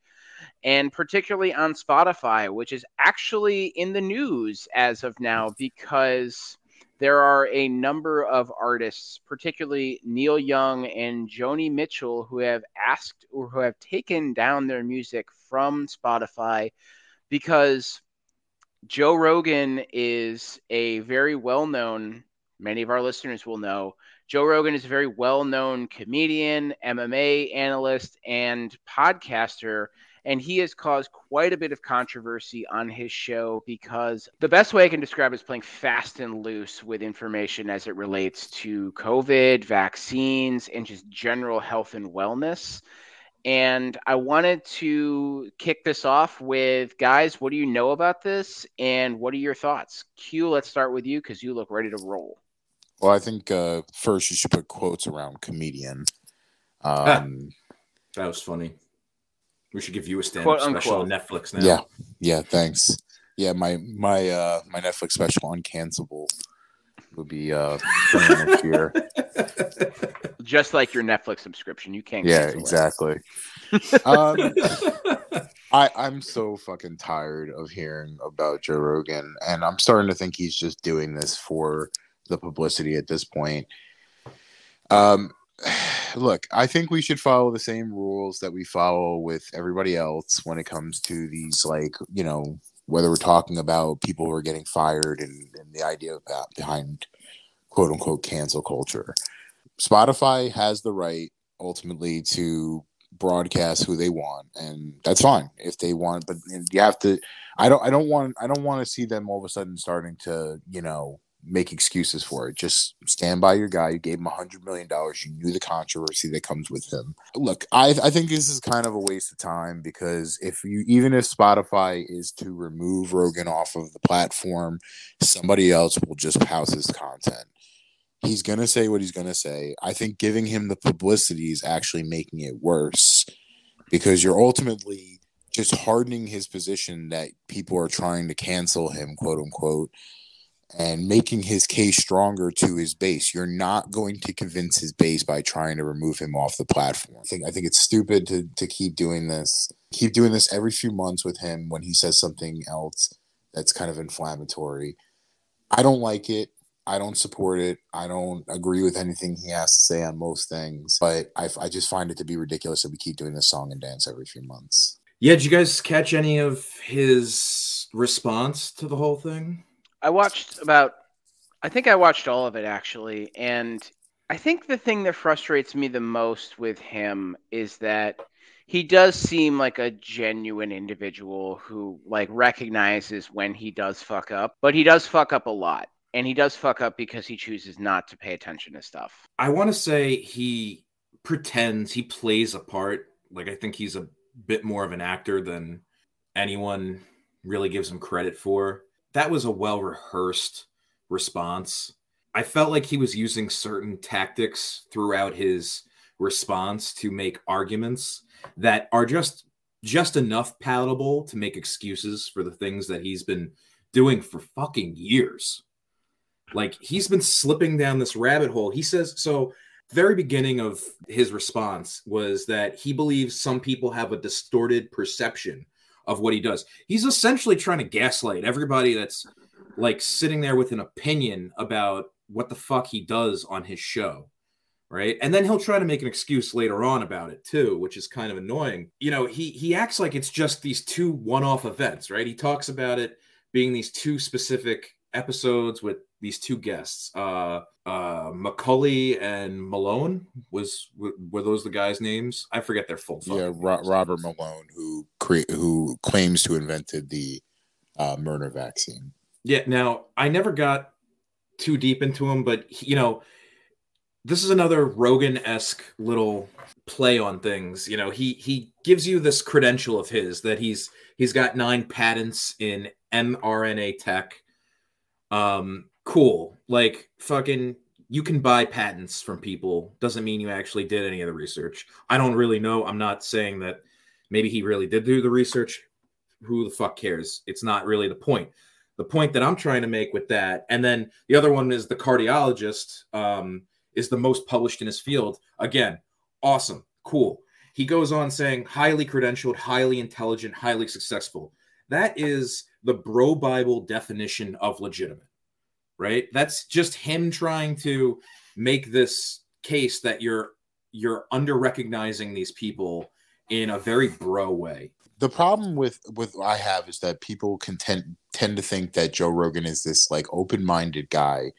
and particularly on Spotify, which is actually in the news as of now because there are a number of artists, particularly Neil Young and Joni Mitchell, who have asked or who have taken down their music from Spotify because Joe Rogan is a very well known, many of our listeners will know, Joe Rogan is a very well known comedian, MMA analyst, and podcaster. And he has caused quite a bit of controversy on his show because the best way I can describe it is playing fast and loose with information as it relates to COVID, vaccines, and just general health and wellness. And I wanted to kick this off with guys, what do you know about this? And what are your thoughts? Q, let's start with you because you look ready to roll. Well, I think uh, first you should put quotes around comedian. Um, That was funny. We should give you a stand Quote, up special on. Netflix now. Yeah, yeah. Thanks. Yeah, my my uh my Netflix special uncancelable will be uh coming next year. Just like your Netflix subscription, you can't. Yeah, cancel it. exactly. um, I I'm so fucking tired of hearing about Joe Rogan, and I'm starting to think he's just doing this for the publicity at this point. Um, look, I think we should follow the same rules that we follow with everybody else when it comes to these, like you know, whether we're talking about people who are getting fired and, and the idea behind quote unquote cancel culture. Spotify has the right ultimately to broadcast who they want and that's fine if they want but you have to i don't i don't want i don't want to see them all of a sudden starting to you know make excuses for it. Just stand by your guy. You gave him a hundred million dollars. You knew the controversy that comes with him. Look i i think this is kind of a waste of time because if you even if spotify is to remove rogan off of the platform somebody else will just house his content. He's to say what he's to say. I think giving him the publicity is actually making it worse because you're ultimately just hardening his position that people are trying to cancel him, quote unquote, and making his case stronger to his base. You're not going to convince his base by trying to remove him off the platform. I think I think it's stupid to to keep doing this. Keep doing this every few months with him when he says something else that's kind of inflammatory. I don't like it. I don't support it. I don't agree with anything he has to say on most things, but I, I just find it to be ridiculous that we keep doing this song and dance every few months. Yeah, did you guys catch any of his response to the whole thing? I watched about, I think I watched all of it actually. And I think the thing that frustrates me the most with him is that he does seem like a genuine individual who like recognizes when he does fuck up, but he does fuck up a lot. And he does fuck up because he chooses not to pay attention to stuff. I want to say he pretends he plays a part. Like I think he's a bit more of an actor than anyone really gives him credit for that was a well rehearsed response. I felt like he was using certain tactics throughout his response to make arguments that are just just enough palatable to make excuses for the things that he's been doing for fucking years. Like he's been slipping down this rabbit hole. He says so very beginning of his response was that he believes some people have a distorted perception of what he does. He's essentially trying to gaslight everybody that's like sitting there with an opinion about what the fuck he does on his show. Right. And then he'll try to make an excuse later on about it too, which is kind of annoying. You know, he he acts like it's just these two one-off events, right? He talks about it being these two specific episodes with these two guests. Uh uh McCullough and Malone was were those the guys' names? I forget their full. Yeah, Ro- Robert Malone, who cre- who claims to invented the uh, mRNA vaccine. Yeah. Now I never got too deep into him, but he, you know, this is another Rogan esque little play on things. You know, he he gives you this credential of his that he's he's got nine patents in mRNA tech. Um, cool. Like fucking you can buy patents from people doesn't mean you actually did any of the research. I don't really know. I'm not saying that maybe he really did do the research. Who the fuck cares? It's not really the point. The point that I'm trying to make with that, and then the other one is the cardiologist um, is the most published in his field. Again, awesome, cool. He goes on saying highly credentialed, highly intelligent, highly successful. That is the bro Bible definition of legitimate right? That's just him trying to make this case that you're you're under recognizing these people in a very bro way. The problem with with I have is that people can tend tend to think that Joe Rogan is this like open-minded guy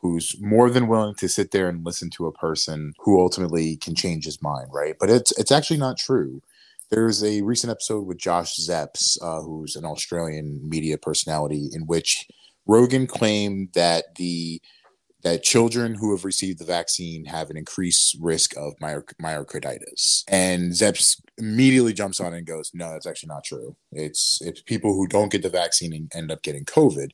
who's more than willing to sit there and listen to a person who ultimately can change his mind, right? But it's it's actually not true. There's a recent episode with Josh Zepps, uh, who's an Australian media personality, in which Rogan claimed that the that children who have received the vaccine have an increased risk of myocarditis. And Zepps immediately jumps on and goes, "No, that's actually not true. It's it's people who don't get the vaccine and end up getting COVID."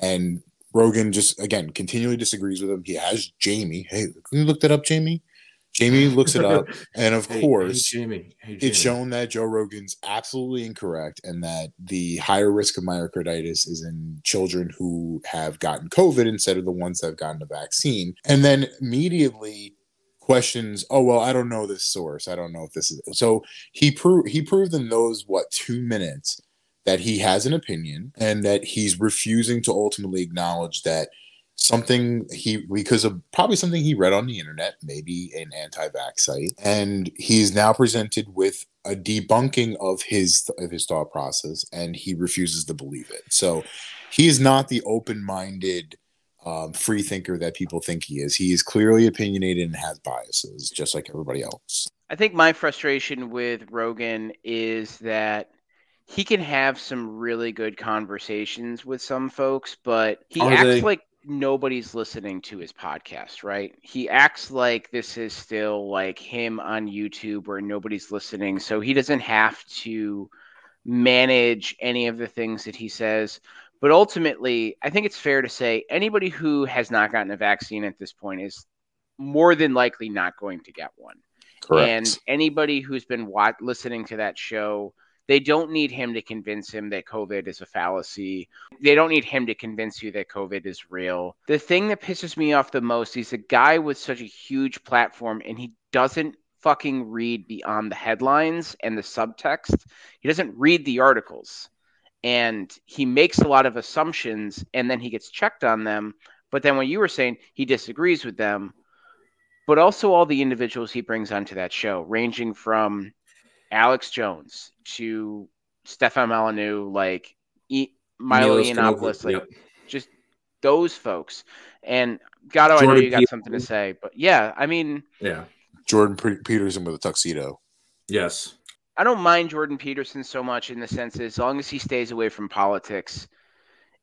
And Rogan just again continually disagrees with him. He has Jamie. Hey, can you look that up, Jamie? Jamie looks it up, and of hey, course, hey, Jamie. Hey, Jamie. it's shown that Joe Rogan's absolutely incorrect, and that the higher risk of myocarditis is in children who have gotten COVID instead of the ones that have gotten the vaccine. And then immediately questions, "Oh well, I don't know this source. I don't know if this is." So he proved he proved in those what two minutes that he has an opinion and that he's refusing to ultimately acknowledge that something he because of probably something he read on the internet, maybe an anti-vax site, and he's now presented with a debunking of his of his thought process, and he refuses to believe it. So he is not the open-minded um, free thinker that people think he is. He is clearly opinionated and has biases, just like everybody else. I think my frustration with Rogan is that he can have some really good conversations with some folks, but he Are acts they? like nobody's listening to his podcast, right? He acts like this is still like him on YouTube where nobody's listening. So he doesn't have to manage any of the things that he says. But ultimately, I think it's fair to say anybody who has not gotten a vaccine at this point is more than likely not going to get one. Correct. And anybody who's been listening to that show, they don't need him to convince him that COVID is a fallacy. They don't need him to convince you that COVID is real. The thing that pisses me off the most, is a guy with such a huge platform and he doesn't fucking read beyond the headlines and the subtext. He doesn't read the articles. And he makes a lot of assumptions and then he gets checked on them. But then when you were saying he disagrees with them, but also all the individuals he brings onto that show, ranging from Alex Jones to Stefan Molyneux, like e- Milo Yiannopoulos, like yep. just those folks. And Gatto, I know you got something to say, but yeah, I mean, yeah, Jordan P- Peterson with a tuxedo. Yes, I don't mind Jordan Peterson so much in the sense that as long as he stays away from politics,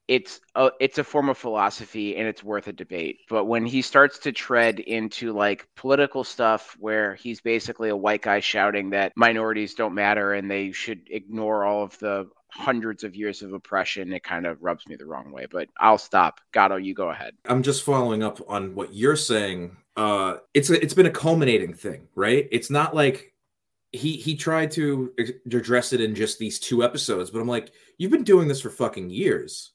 it's a it's a form of philosophy and it's worth a debate. But when he starts to tread into like political stuff where he's basically a white guy shouting that minorities don't matter and they should ignore all of the hundreds of years of oppression, it kind of rubs me the wrong way. But I'll stop. Gatto, you go ahead. I'm just following up on what you're saying. Uh, it's a, it's been a culminating thing, right? It's not like he he tried to address it in just these two episodes, but I'm like, you've been doing this for fucking years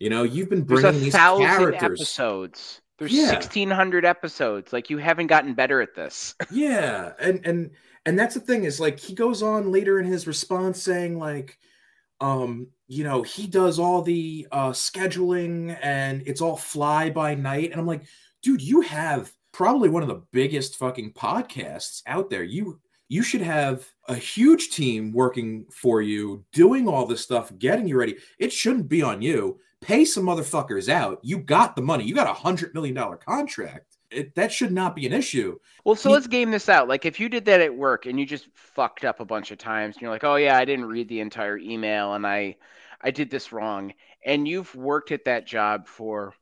you know, you've been bringing There's a these thousand characters. episodes. There's yeah. 1600 episodes. Like you haven't gotten better at this. yeah, and and and that's the thing is like he goes on later in his response saying like um you know he does all the uh scheduling and it's all fly by night and i'm like dude you have probably one of the biggest fucking podcasts out there you you should have a huge team working for you doing all this stuff getting you ready it shouldn't be on you pay some motherfuckers out. You got the money. You got a hundred million dollar contract. It, that should not be an issue. Well, so he, let's game this out. Like, if you did that at work and you just fucked up a bunch of times, and you're like, "Oh yeah, I didn't read the entire email, and I, I did this wrong," and you've worked at that job for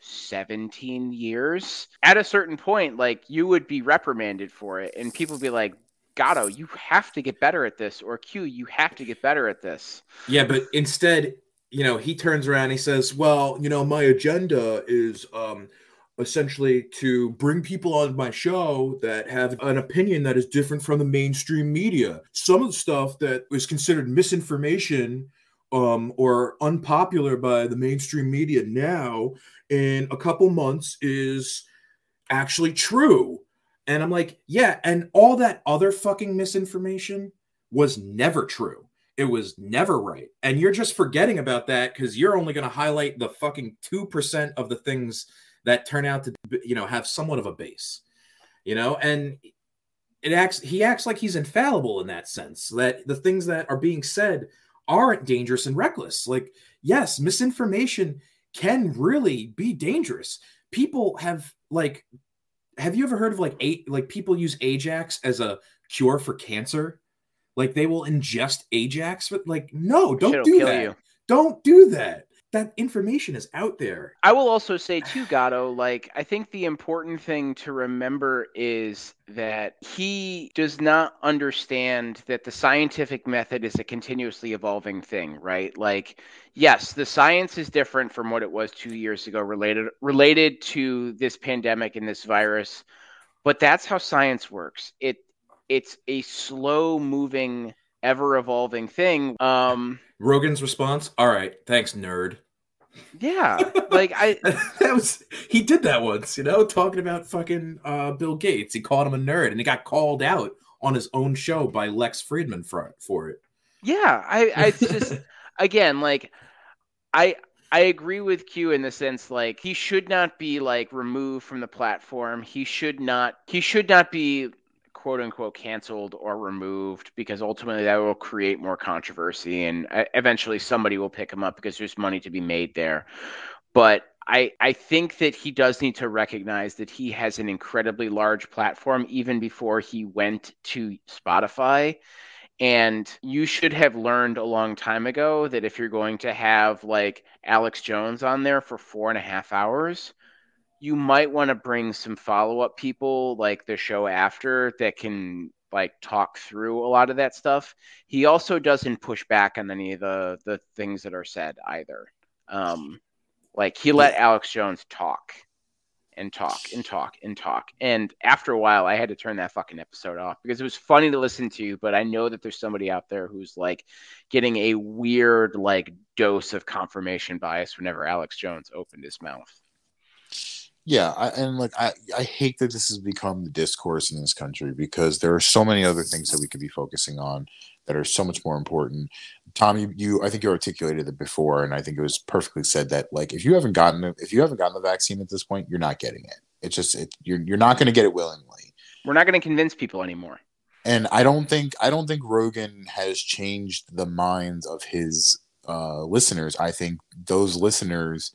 17 years. At a certain point, like you would be reprimanded for it, and people would be like, Gatto, you have to get better at this, or Q, you have to get better at this. Yeah, but instead, you know, he turns around he says, "Well, you know, my agenda is um essentially to bring people on my show that have an opinion that is different from the mainstream media. Some of the stuff that was considered misinformation um, or unpopular by the mainstream media now in a couple months is actually true. And I'm like, yeah, and all that other fucking misinformation was never true. It was never right. And you're just forgetting about that because you're only going to highlight the fucking 2% of the things that turn out to, you know, have somewhat of a base, you know, and it acts, he acts like he's infallible in that sense that the things that are being said aren't dangerous and reckless. Like, yes, misinformation can really be dangerous. People have like, have you ever heard of like eight, like people use Ajax as a cure for cancer? Like they will ingest Ajax, but like, no, don't do that. You. Don't do that. That information is out there. I will also say too, Gatto, like I think the important thing to remember is that he does not understand that the scientific method is a continuously evolving thing, right? Like, yes, the science is different from what it was two years ago related related to this pandemic and this virus but that's how science works it it's a slow moving, ever evolving thing. Um, Rogan's response: "All right, thanks, nerd." Yeah, like I that was he did that once, you know, talking about fucking uh, Bill Gates. He called him a nerd, and he got called out on his own show by Lex Fridman for for it. Yeah, I, I just again like I I agree with Q in the sense like he should not be like removed from the platform. He should not he should not be quote unquote canceled or removed because ultimately that will create more controversy and uh, eventually somebody will pick him up because there's money to be made there. But I, I think that he does need to recognize that he has an incredibly large platform even before he went to Spotify. And you should have learned a long time ago that if you're going to have like Alex Jones on there for four and a half hours, you might want to bring some follow up people like the show after that can like talk through a lot of that stuff. He also doesn't push back on any of the the things that are said either. Um, like he let Alex Jones talk and talk and talk and talk. And after a while, I had to turn that fucking episode off because it was funny to listen to, but I know that there's somebody out there who's like getting a weird like dose of confirmation bias whenever Alex Jones opened his mouth. Yeah, I, and like I, I hate that this has become the discourse in this country because there are so many other things that we could be focusing on that are so much more important. Tom, you, you I think you articulated it before, and I think it was perfectly said that like if you haven't gotten if you haven't gotten the vaccine at this point, you're not getting it. It's just it, you're you're not going to get it willingly. We're not going to convince people anymore. And I don't think I don't think Rogan has changed the minds of his uh, listeners. I think those listeners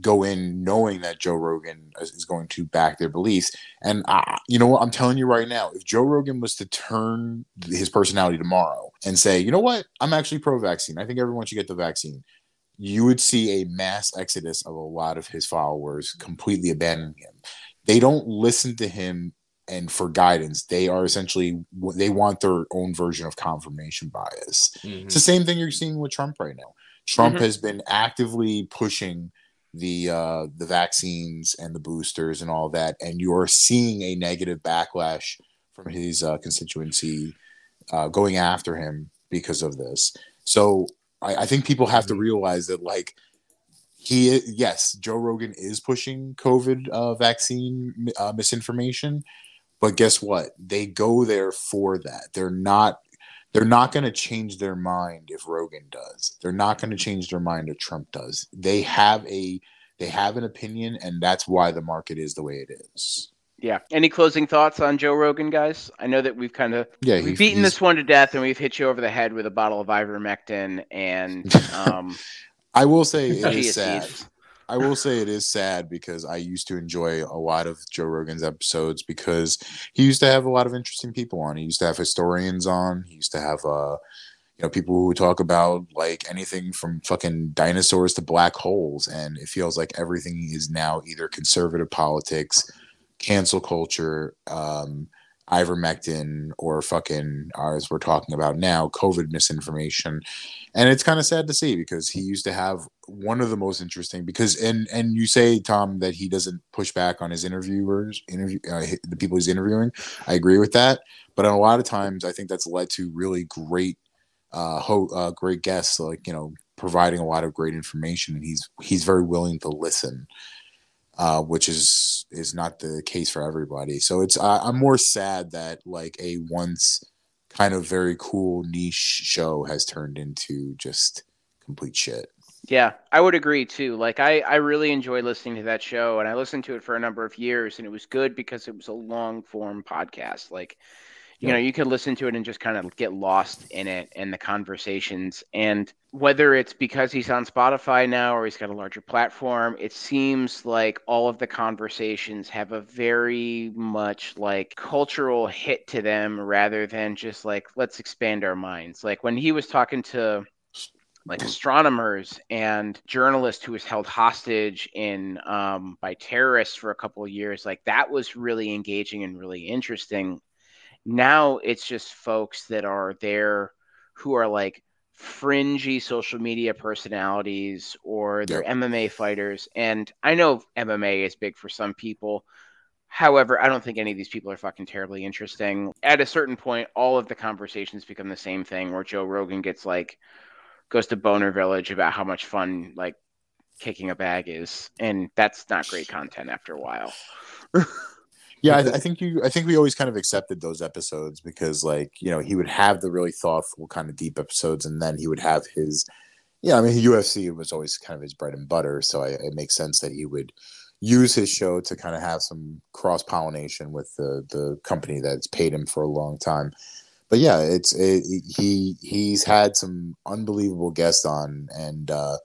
go in knowing that Joe Rogan is going to back their beliefs. And I, you know what? I'm telling you right now, if Joe Rogan was to turn his personality tomorrow and say, you know what? I'm actually pro vaccine. I think everyone should get the vaccine. You would see a mass exodus of a lot of his followers completely abandoning him. They don't listen to him and for guidance they are essentially they want their own version of confirmation bias mm-hmm. it's the same thing you're seeing with trump right now trump mm-hmm. has been actively pushing the uh, the vaccines and the boosters and all that, and you're seeing a negative backlash from his uh, constituency uh, going after him because of this. So I, I think people have to mm-hmm. realize that, like, he yes, Joe Rogan is pushing COVID uh, vaccine uh, misinformation, but guess what? They go there for that. They're not they're not going to change their mind if Rogan does. They're not going to change their mind if Trump does. They have a they have an opinion, and that's why the market is the way it is. Yeah. Any closing thoughts on Joe Rogan, guys? I know that we've kind of yeah, we've beaten this one to death, and we've hit you over the head with a bottle of ivermectin. And um, I will say it is sad. I will say it is sad because I used to enjoy a lot of Joe Rogan's episodes because he used to have a lot of interesting people on. He used to have historians on. He used to have uh, you know people who talk about like anything from fucking dinosaurs to black holes, and it feels like everything is now either conservative politics, cancel culture, um, ivermectin or fucking as we're talking about now covid misinformation. And it's kind of sad to see because he used to have one of the most interesting because and and you say tom that he doesn't push back on his interviewers interview uh, the people he's interviewing. I agree with that. But a lot of times i think that's led to really great uh, ho- uh great guests like you know providing a lot of great information and he's he's very willing to listen uh, which is is not the case for everybody. So it's uh, I'm more sad that like a once kind of very cool niche show has turned into just complete shit. Yeah, I would agree too. Like I I really enjoyed listening to that show and I listened to it for a number of years and it was good because it was a long form podcast. Like you know you could listen to it and just kind of get lost in it and the conversations. And whether it's because he's on spotify now or he's got a larger platform it seems like all of the conversations have a very much like cultural hit to them rather than just like let's expand our minds. Like when he was talking to like astronomers and journalists who was held hostage in um, by terrorists for a couple of years like that was really engaging and really interesting now it's just folks that are there who are like fringy social media personalities or they're yep. MMA fighters. And I know MMA is big for some people. However, I don't think any of these people are fucking terribly interesting. At a certain point, all of the conversations become the same thing where Joe Rogan gets like, goes to Boner Village about how much fun like kicking a bag is. And that's not great content after a while. yeah I, I, think you i think we always kind of accepted those episodes because like you know he would have the really thoughtful kind of deep episodes and then he would have his yeah i mean ufc was always kind of his bread and butter so I, it makes sense that he would use his show to kind of have some cross pollination with the the company that's paid him for a long time. But yeah it's it, he he's had some unbelievable guests on and uh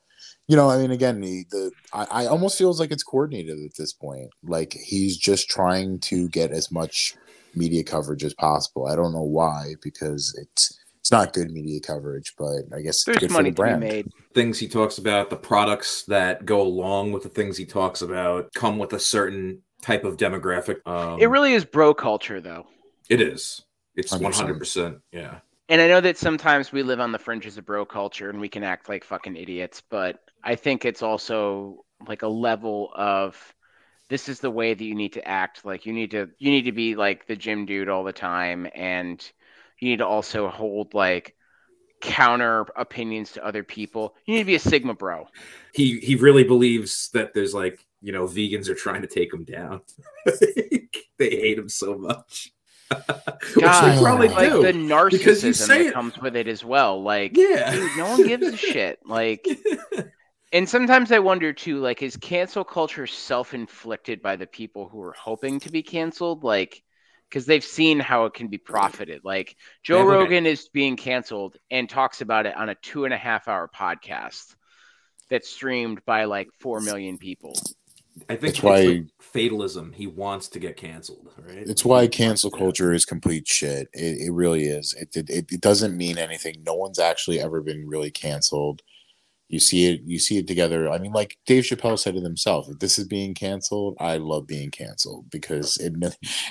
you know, I mean, again, the, the I, I almost feels like it's coordinated at this point. Like he's just trying to get as much media coverage as possible. I don't know why, because it's it's not good media coverage, but I guess there's good money for the brand. to be made. Things he talks about, the products that go along with the things he talks about, come with a certain type of demographic. Um, it really is bro culture, though. It is. It's 100%. 100%. Yeah. And I know that sometimes we live on the fringes of bro culture and we can act like fucking idiots, but I think it's also like a level of this is the way that you need to act. Like you need to you need to be like the gym dude all the time and you need to also hold like counter opinions to other people. You need to be a sigma bro. He he really believes that there's like, you know, vegans are trying to take him down. they hate him so much. Which God, probably like do. the narcissism that it- comes with it as well. Like yeah. dude, no one gives a shit. Like and sometimes I wonder too, like, is cancel culture self inflicted by the people who are hoping to be canceled? Like, because they've seen how it can be profited. Like, Joe Yeah, Rogan is being canceled and talks about it on a two and a half hour podcast that's streamed by like 4 million people. I think That's it's why- like fatalism. He wants to get canceled, right? It's why cancel wants culture is complete shit. It, it really is. It, it it doesn't mean anything. No one's actually ever been really canceled. You see it. You see it together. I mean, like Dave Chappelle said it himself. If this is being canceled, I love being canceled because it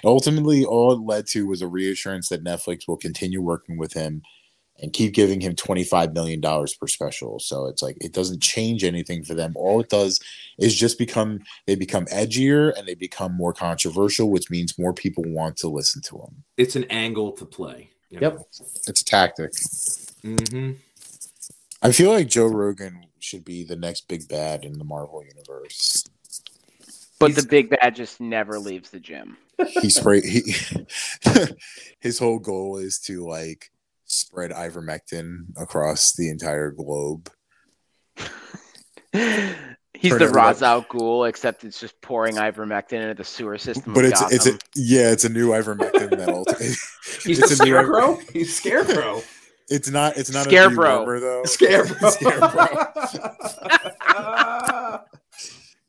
ultimately all it led to was a reassurance that Netflix will continue working with him and keep giving him twenty five million dollars per special. So it's like it doesn't change anything for them. All it does is just become they become edgier and they become more controversial, which means more people want to listen to them. It's an angle to play. Yep. It's a tactic. hmm I feel like Joe Rogan should be the next big bad in the Marvel universe. But He's- the big bad just never leaves the gym. He spray he his whole goal is to like spread ivermectin across the entire globe. He's the everybody- Ra's al Ghul, except it's just pouring ivermectin into the sewer system. But of it's it's a, yeah, it's a new ivermectin that ultimately He's It's the a new- scarecrow. He's scarecrow. It's not it's not Scarecrow. a dewormer though. Scarecrow. Scarecrow.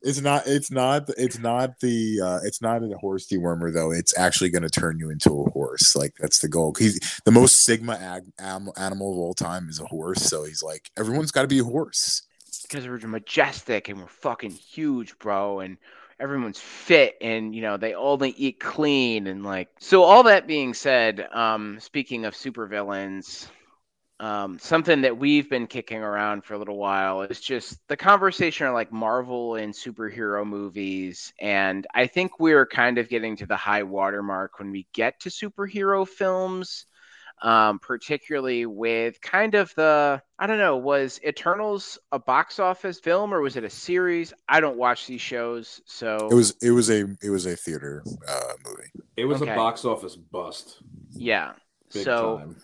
It's not. It's not. It's not the. Uh, it's not a horse dewormer though. It's actually going to turn you into a horse. Like that's the goal. He's the most sigma ag- am- animal of all time is a horse. So he's like everyone's got to be a horse. because we're majestic and we're fucking huge, bro, and everyone's fit and you know they only eat clean and like so all that being said, um speaking of supervillains, um something that we've been kicking around for a little while is just the conversation of like Marvel and superhero movies and I think we're kind of getting to the high watermark when we get to superhero films um, particularly with kind of the I don't know, was Eternals a box office film or was it a series? I don't watch these shows, so It was. It was a. It was a theater uh, movie. It was Okay. a box office bust. yeah. Big so time.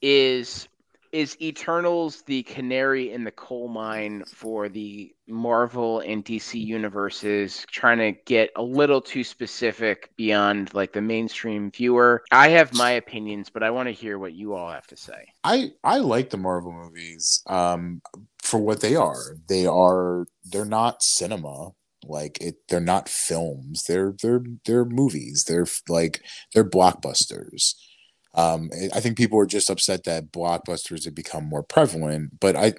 is is Eternals the canary in the coal mine for the Marvel and DC universes trying to get a little too specific beyond like the mainstream viewer? I have my opinions, but I want to hear what you all have to say. I I like the Marvel movies um for what they are. They are they're not cinema. Like it they're not films. They're they're they're movies. They're like they're blockbusters. Um I think people are just upset that blockbusters have become more prevalent, but I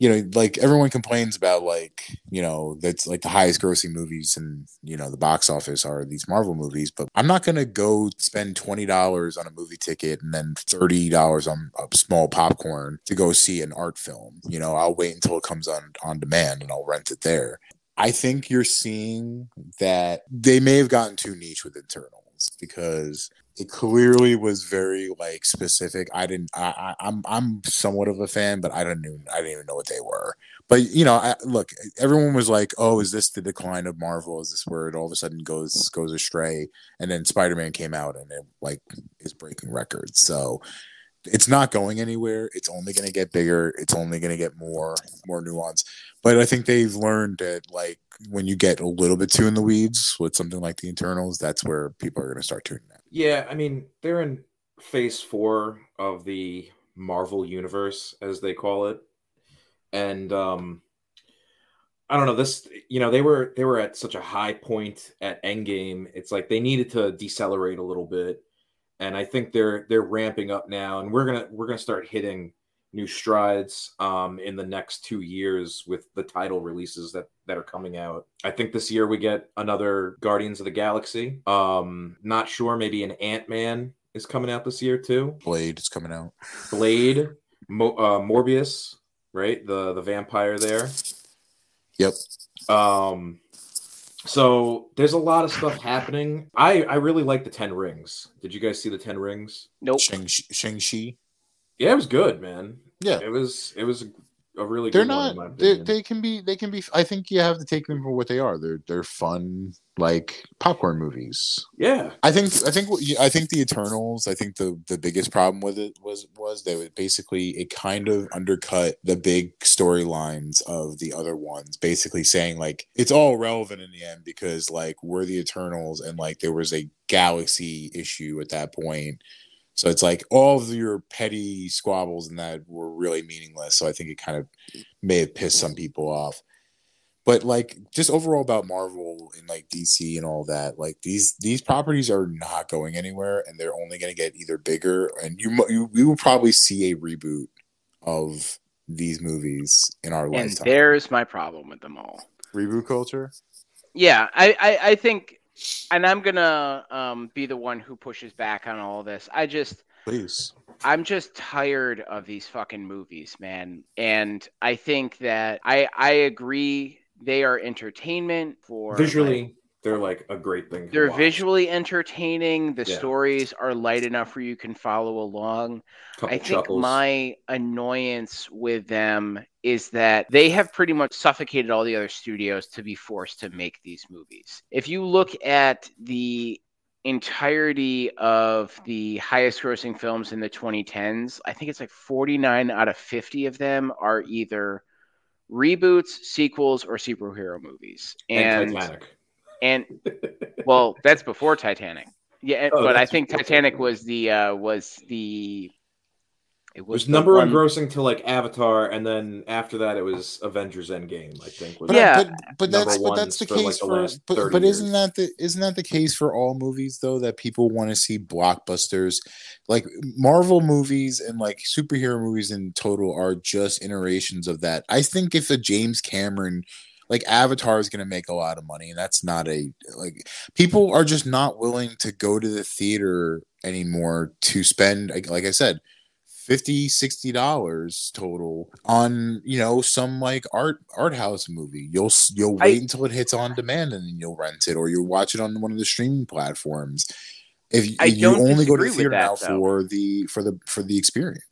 you know, like everyone complains about like, you know, that's like the highest grossing movies and you know the box office are these Marvel movies, but I'm not gonna go spend twenty dollars on a movie ticket and then thirty dollars on a small popcorn to go see an art film. You know, I'll wait until it comes on on demand and I'll rent it there. I think you're seeing that they may have gotten too niche with Eternals because it clearly was very like specific. I didn't. I, I I'm I'm somewhat of a fan, but I didn't even I didn't even know what they were. But you know, I, look, everyone was like, "Oh, is this the decline of Marvel? Is this where it all of a sudden goes goes astray?" And then Spider Man came out and it like is breaking records. So it's not going anywhere. It's only going to get bigger. It's only going to get more more nuance. But I think they've learned that like when you get a little bit too in the weeds with something like the Eternals, that's where people are going to start tuning. Yeah, I mean, they're in phase four of the Marvel universe, as they call it. And um I don't know, this you know, they were they were at such a high point at Endgame. It's like they needed to decelerate a little bit. And I think they're they're ramping up now and we're gonna we're gonna start hitting new strides um in the next two years with the title releases that that are coming out. I think this year we get another Guardians of the Galaxy. Um, not sure, maybe an Ant Man is coming out this year too. Blade is coming out. Blade, Mo- uh, Morbius, right? The the vampire there. Yep. Um, so there's a lot of stuff happening. I I really like the Ten Rings. Did you guys see the Ten Rings? Nope. Shang Shang Chi. Yeah, it was good, man. Yeah. It was it was a, really They're good one, in my not. They, they can be. They can be. I think you have to take them for what they are. They're they're fun, like popcorn movies. yeah. I think I think I think the Eternals. I think the the biggest problem with it was was that it basically it kind of undercut the big storylines of the other ones. Basically saying like it's all relevant in the end because like we're the Eternals and like there was a galaxy issue at that point. So it's like all of your petty squabbles and that were really meaningless. So I think it kind of may have pissed some people off but like just overall about marvel and like dc and all that like these these properties are not going anywhere and they're only going to get either bigger and you, you we will probably see a reboot of these movies in our And lifetime there's my problem with them all. reboot culture Yeah, I, I, I think, and I'm gonna um, be the one who pushes back on all this. I just, please I'm just tired of these fucking movies, man. And I think that I, I agree they are entertainment for Visually, like, they're like a great thing. they're watch. visually entertaining. The Yeah. stories are light enough where you can follow along. Couple I think chuckles. my annoyance with them is that they have pretty much suffocated all the other studios to be forced to make these movies. If you look at the entirety of the highest grossing films in the 2010s, I think it's like 49 out of 50 of them are either reboots, sequels, or superhero movies. and, And Titanic. And well, that's before Titanic. Yeah, Oh, but I think Titanic Titanic. was the uh was the it It was was number one one- grossing to like Avatar, and then after that, it was Avengers Endgame. I think. Was but, Yeah. but, but that's but that's ones the for, like, case the for, last but, but isn't that the isn't that the case for all movies though that people want to see blockbusters like marvel movies and like superhero movies in total are just iterations of that i think if a james cameron like avatar is going to make a lot of money and that's not a like people are just not willing to go to the theater anymore to spend like, like i said 50 60 dollars total on you know some like art art house movie. You'll you'll I- wait until it hits on demand and then you'll rent it or you'll watch it on one of the streaming platforms. If I you only go to the theater that, now though. for the for the for the experience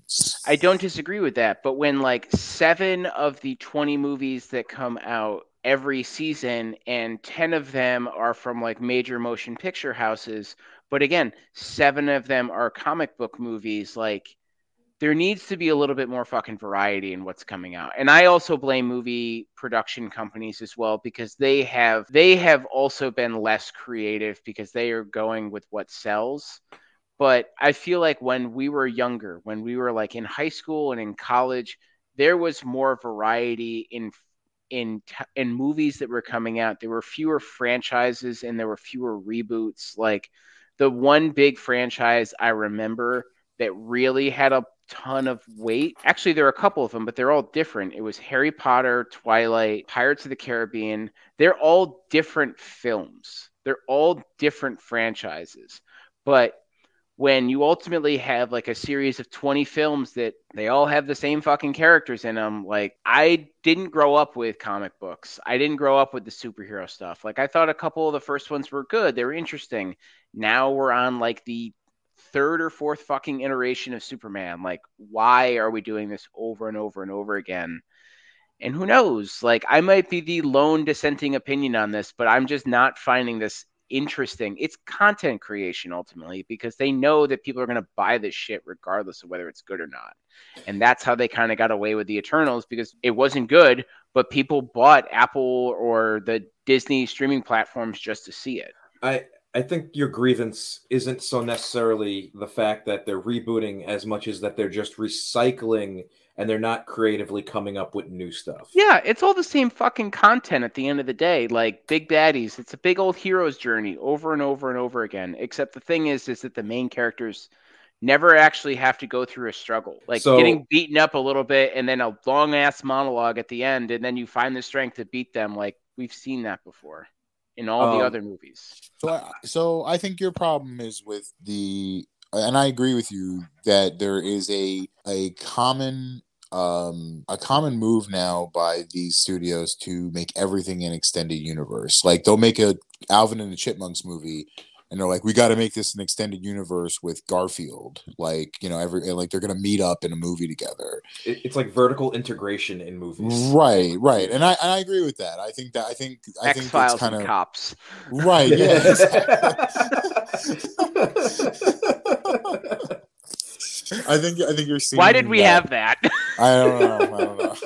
I don't disagree with that, but when like 7 of the 20 movies that come out every season and 10 of them are from like major motion picture houses, but again, 7 of them are comic book movies like there needs to be a little bit more fucking variety in what's coming out. And I also blame movie production companies as well because they have they have also been less creative because they are going with what sells. But I feel like when we were younger, when we were like in high school and in college, there was more variety in in in movies that were coming out. There were fewer franchises and there were fewer reboots. Like the one big franchise I remember that really had a ton of weight. Actually, there are a couple of them, but they're all different. It was Harry Potter, Twilight, Pirates of the Caribbean. They're all different films. They're all different franchises. But when you ultimately have like a series of 20 films that they all have the same fucking characters in them like i didn't grow up with comic books. I didn't grow up with the superhero stuff. Like i thought a couple of the first ones were good. They were interesting. Now we're on like the third or fourth fucking iteration of superman. Like why are we doing this over and over and over again? And who knows? Like i might be the lone dissenting opinion on this but i'm just not finding this interesting. It's content creation ultimately because they know that people are going to buy this shit regardless of whether it's good or not. And that's how they kind of got away with the Eternals because it wasn't good, but people bought Apple or the Disney streaming platforms just to see it. I I think your grievance isn't so necessarily the fact that they're rebooting as much as that they're just recycling and they're not creatively coming up with new stuff. Yeah, it's all the same fucking content at the end of the day. Like big baddies, it's a big old hero's journey over and over and over again. Except the thing is, is that the main characters never actually have to go through a struggle. Like So- getting beaten up a little bit and then a long ass monologue at the end, and then you find the strength to beat them. Like we've seen that before in all the Um, other movies. So, I, so I think your problem is with the and I agree with you that there is a a common um a common move now by these studios to make everything an extended universe. Like they'll make a Alvin and the Chipmunks movie and they're like, we got to make this an extended universe with Garfield. Like, you know, every like they're gonna meet up in a movie together. It's like vertical integration in movies. Right, right, and I and I agree with that. I think that I think I X think Files it's kind of cops. right. Yeah. I think I think you're seeing. Why did we that. have that? I don't know. I don't know.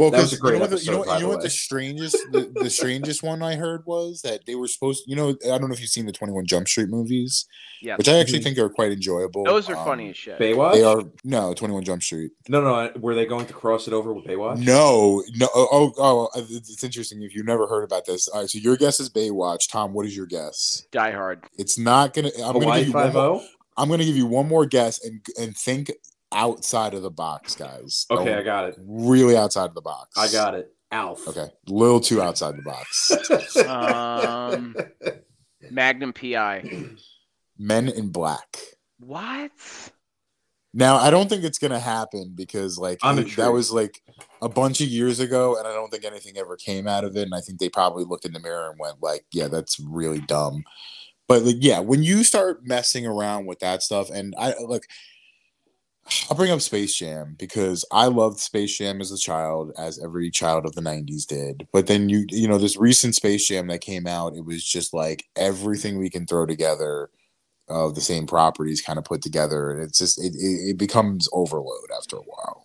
Well, That was because a you great know, what the, you know, what- by you know the what the strangest the, the strangest one I heard was that they were supposed. You know, I don't know if you've seen the Twenty One Jump Street movies, yeah, which I actually Mhm. think are quite enjoyable. those are Um, funny as shit. Baywatch. They are no Twenty One Jump Street. No, no. Were they going to cross it over with Baywatch? No, no. Oh, oh, oh, it's it's interesting if you've never heard about this. All right, so your guess is Baywatch. Tom, what is your guess? Die Hard. It's not gonna. I'm gonna Hawaii give you one Five more, O. I'm gonna give you one more guess and and think outside of the box, guys. Okay, Don't- I got it. really outside of the box. I got it. Alf. Okay, a little too outside the box. Um, Magnum PI. Men in Black. What? Now, I don't think it's gonna happen because like it- that was like a bunch of years ago, and I don't think anything ever came out of it. And I think they probably looked in the mirror and went like, "Yeah, that's really dumb." But like, yeah, when you start messing around with that stuff, and I look, I'll bring up Space Jam because I loved Space Jam as a child, as every child of the '90s did. But then you, you know, this recent Space Jam that came out, it was just like everything we can throw together of the same properties kind of put together, and it's just it, it, it becomes overload after a while.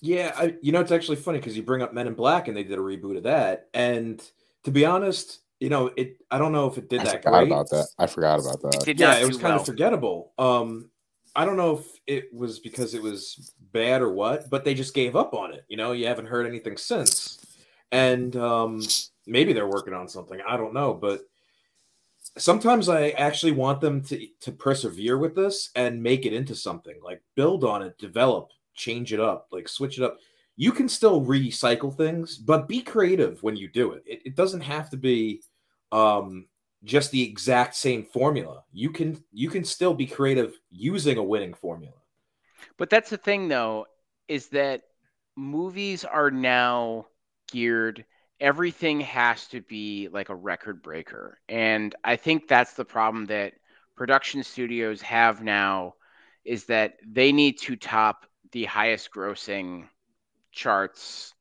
Yeah, I, you know it's actually funny because you bring up Men in Black and they did a reboot of that, and to be honest, you know it. I don't know if it did I that I forgot great. about that. I forgot about that. Did yeah, it was do kind well. of forgettable. Um, I don't know if it was because it was bad or what, but they just gave up on it. You know, you haven't heard anything since, and um, maybe they're working on something. I don't know, but sometimes I actually want them to to persevere with this and make it into something. Like build on it, develop, change it up, like switch it up. You can still recycle things, but be creative when you do it. It, it doesn't have to be um, just the exact same formula. You can you can still be creative using a winning formula. But that's the thing, though, is that movies are now geared. Everything has to be like a record breaker, and I think that's the problem that production studios have now, is that they need to top the highest grossing charts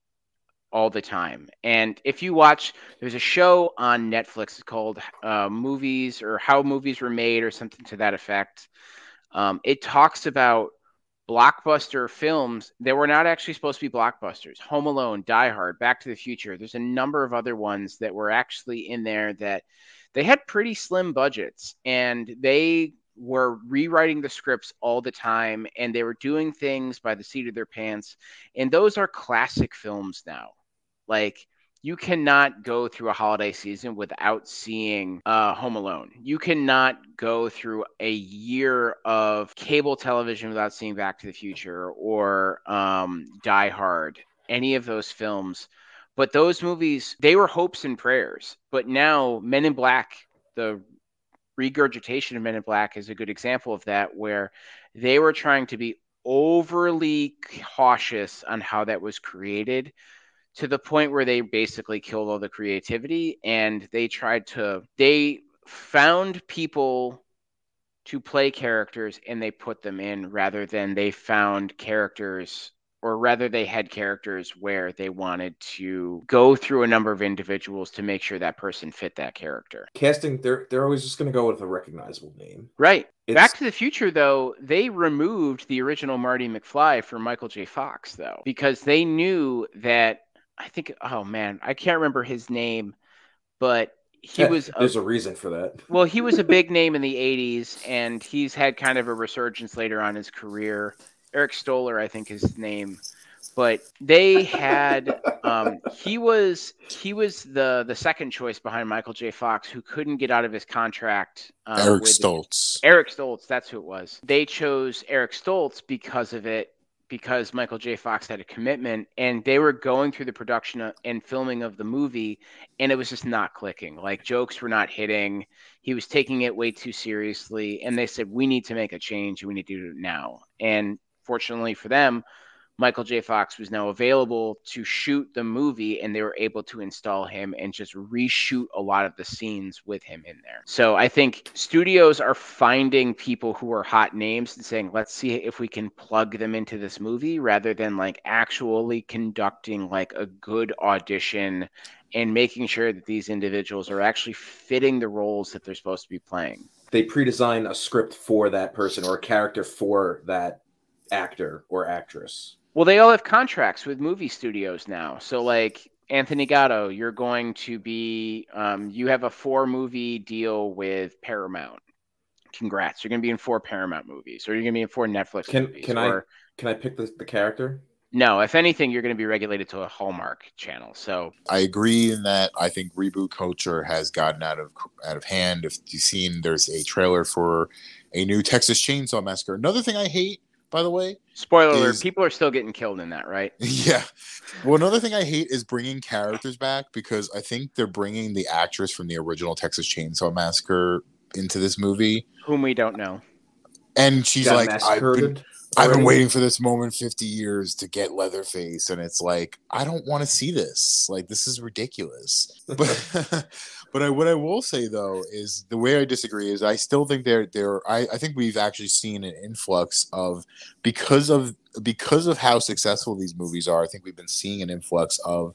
all the time. And if you watch, there's a show on Netflix called uh, Movies or How Movies Were Made or something to that effect. Um, it talks about blockbuster films that were not actually supposed to be blockbusters. Home Alone, Die Hard, Back to the Future. There's a number of other ones that were actually in there that they had pretty slim budgets and they were rewriting the scripts all the time and they were doing things by the seat of their pants. And those are classic films now. Like you cannot go through a holiday season without seeing uh, Home Alone. You cannot go through a year of cable television without seeing Back to the Future or um, Die Hard, any of those films. But those movies, they were hopes and prayers. But now, Men in Black, the regurgitation of Men in Black is a good example of that, where they were trying to be overly cautious on how that was created to the point where they basically killed all the creativity and they tried to they found people to play characters and they put them in rather than they found characters or rather they had characters where they wanted to go through a number of individuals to make sure that person fit that character. Casting, they're they're always just going to go with a recognizable name. Right. It's, Back to the Future, though, they removed the original Marty McFly for Michael J. Fox, though, because they knew that I think, oh man, I can't remember his name, but he eh, was a, there's a reason for that. well, he was a big name in the '80s, and he's had kind of a resurgence later on in his career. Eric Stoller, I think, is his name, but they had um, he was he was the the second choice behind Michael J. Fox, who couldn't get out of his contract. Um, Eric with- Stoltz. Eric Stoltz, that's who it was. They chose Eric Stoltz because of it, because Michael J. Fox had a commitment and they were going through the production and filming of the movie and it was just not clicking. Like jokes were not hitting. He was taking it way too seriously. And they said, we need to make a change. We need to do it now. And fortunately for them, Michael J. Fox was now available to shoot the movie, and they were able to install him and just reshoot a lot of the scenes with him in there. So I think studios are finding people who are hot names and saying, let's see if we can plug them into this movie rather than like actually conducting like a good audition and making sure that these individuals are actually fitting the roles that they're supposed to be playing. They pre-design a script for that person or a character for that actor or actress. Well, they all have contracts with movie studios now. So, like Anthony Gatto, you're going to be, um, you have a four movie deal with Paramount. Congrats. You're going to be in four Paramount movies, or you're going to be in four Netflix can, movies. Can or, I can I pick the, the character? No, if anything, you're going to be regulated to a Hallmark channel. So I agree in that I think reboot culture has gotten out of out of hand. If you've seen, there's a trailer for a new Texas Chainsaw Massacre. Another thing I hate by the way. Spoiler alert: people are still getting killed in that, right? Yeah. Well, another thing I hate is bringing characters back because I think they're bringing the actress from the original Texas Chainsaw Massacre into this movie, whom we don't know. And she's like, I've been, I've been waiting for this moment 50 years to get Leatherface, and it's like I don't want to see this. Like this is ridiculous. But but I, what I will say though is the way I disagree is I still think there there I, I think we've actually seen an influx of because of because of how successful these movies are. I think we've been seeing an influx of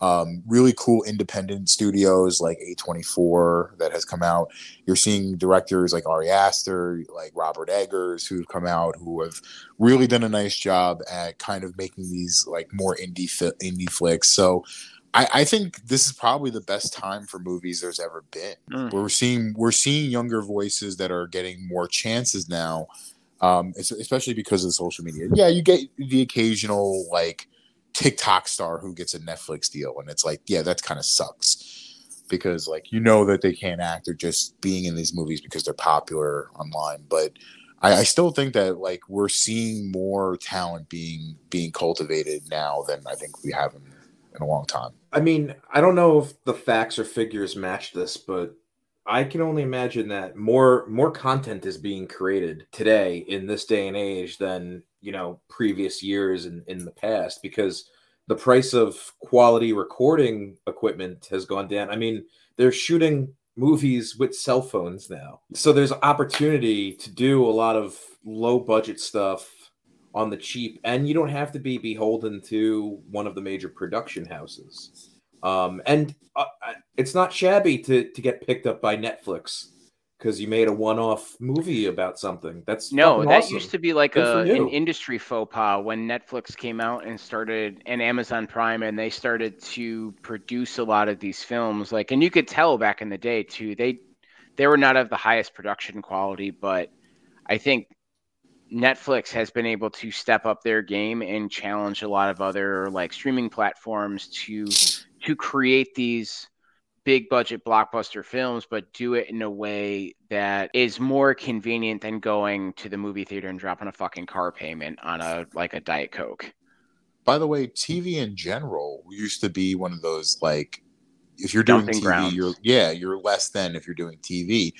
um, really cool independent studios like A24 that has come out. You're seeing directors like Ari Aster, like Robert Eggers, who've come out who have really done a nice job at kind of making these like more indie fi- indie flicks. So I, I, think this is probably the best time for movies there's ever been. Mm. We're seeing we're seeing younger voices that are getting more chances now, um, especially because of the social media. Yeah, you get the occasional like TikTok star who gets a Netflix deal, and it's like, yeah, that kind of sucks because like you know that they can't act; they're just being in these movies because they're popular online. But I, I still think that like we're seeing more talent being being cultivated now than I think we have in, in a long time. I mean, I don't know if the facts or figures match this, but I can only imagine that more more content is being created today in this day and age than you know previous years in, in the past because the price of quality recording equipment has gone down. I mean, they're shooting movies with cell phones now. So there's opportunity to do a lot of low budget stuff on the cheap, and you don't have to be beholden to one of the major production houses. Um, and uh, it's not shabby to to get picked up by Netflix because you made a one-off movie about something. That's no, that awesome. used to be like a, an industry faux pas when Netflix came out and started, and Amazon Prime, and they started to produce a lot of these films. Like, and you could tell back in the day too, they they were not of the highest production quality, but I think Netflix has been able to step up their game and challenge a lot of other like streaming platforms to to create these big budget blockbuster films, but do it in a way that is more convenient than going to the movie theater and dropping a fucking car payment on a like a Diet Coke. By the way, TV in general used to be one of those like if you're doing Dumping TV, grounds. you're yeah, you're less than if you're doing TV.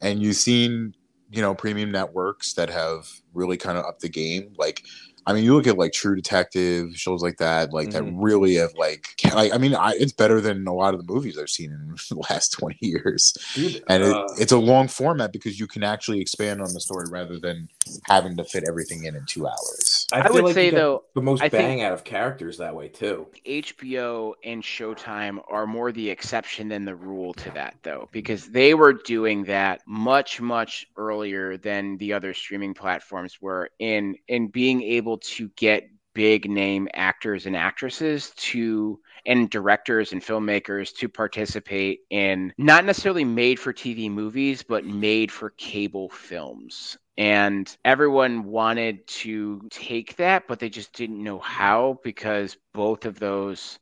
And you've seen you know premium networks that have really kind of upped the game. Like I mean, you look at like True Detective shows like that, like mm-hmm. that really have like, like I mean, I, it's better than a lot of the movies I've seen in the last twenty years, Dude, and uh, it, it's a long format because you can actually expand on the story rather than having to fit everything in in two hours. I, I would like say though, the most I bang out of characters that way too. HBO and Showtime are more the exception than the rule to that, though, because they were doing that much, much earlier than the other streaming platforms were in in being able able to get big name actors and actresses to and directors and filmmakers to participate in not necessarily made for TV movies but made for cable films. And everyone wanted to take that but they just didn't know how because both of those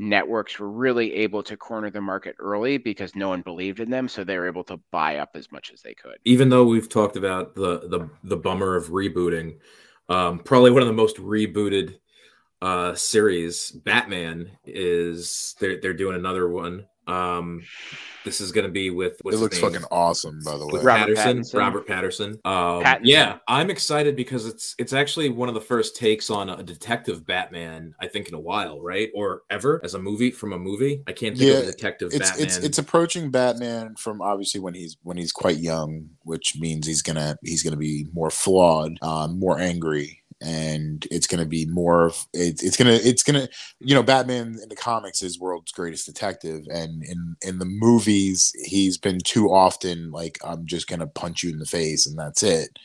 networks were really able to corner the market early because no one believed in them so they were able to buy up as much as they could. Even though we've talked about the the, the bummer of rebooting Um, probably one of the most rebooted uh series. Batman is they're they're doing another one. Um, this is going to be with. it looks fucking awesome, by the way. With Robert Patterson, Pattinson. Robert Patterson. Um, Pattinson. Yeah, I'm excited because it's it's actually one of the first takes on a detective Batman I think in a while, right? Or ever as a movie from a movie. I can't think of Yeah, a detective It's Batman. it's it's approaching Batman from obviously when he's when he's quite young, which means he's gonna he's gonna be more flawed, um, more angry, and it's gonna be more of it's it's gonna it's gonna you know Batman in the comics is world's greatest detective, and in in the movies he's been too often like I'm just gonna punch you in the face and that's it.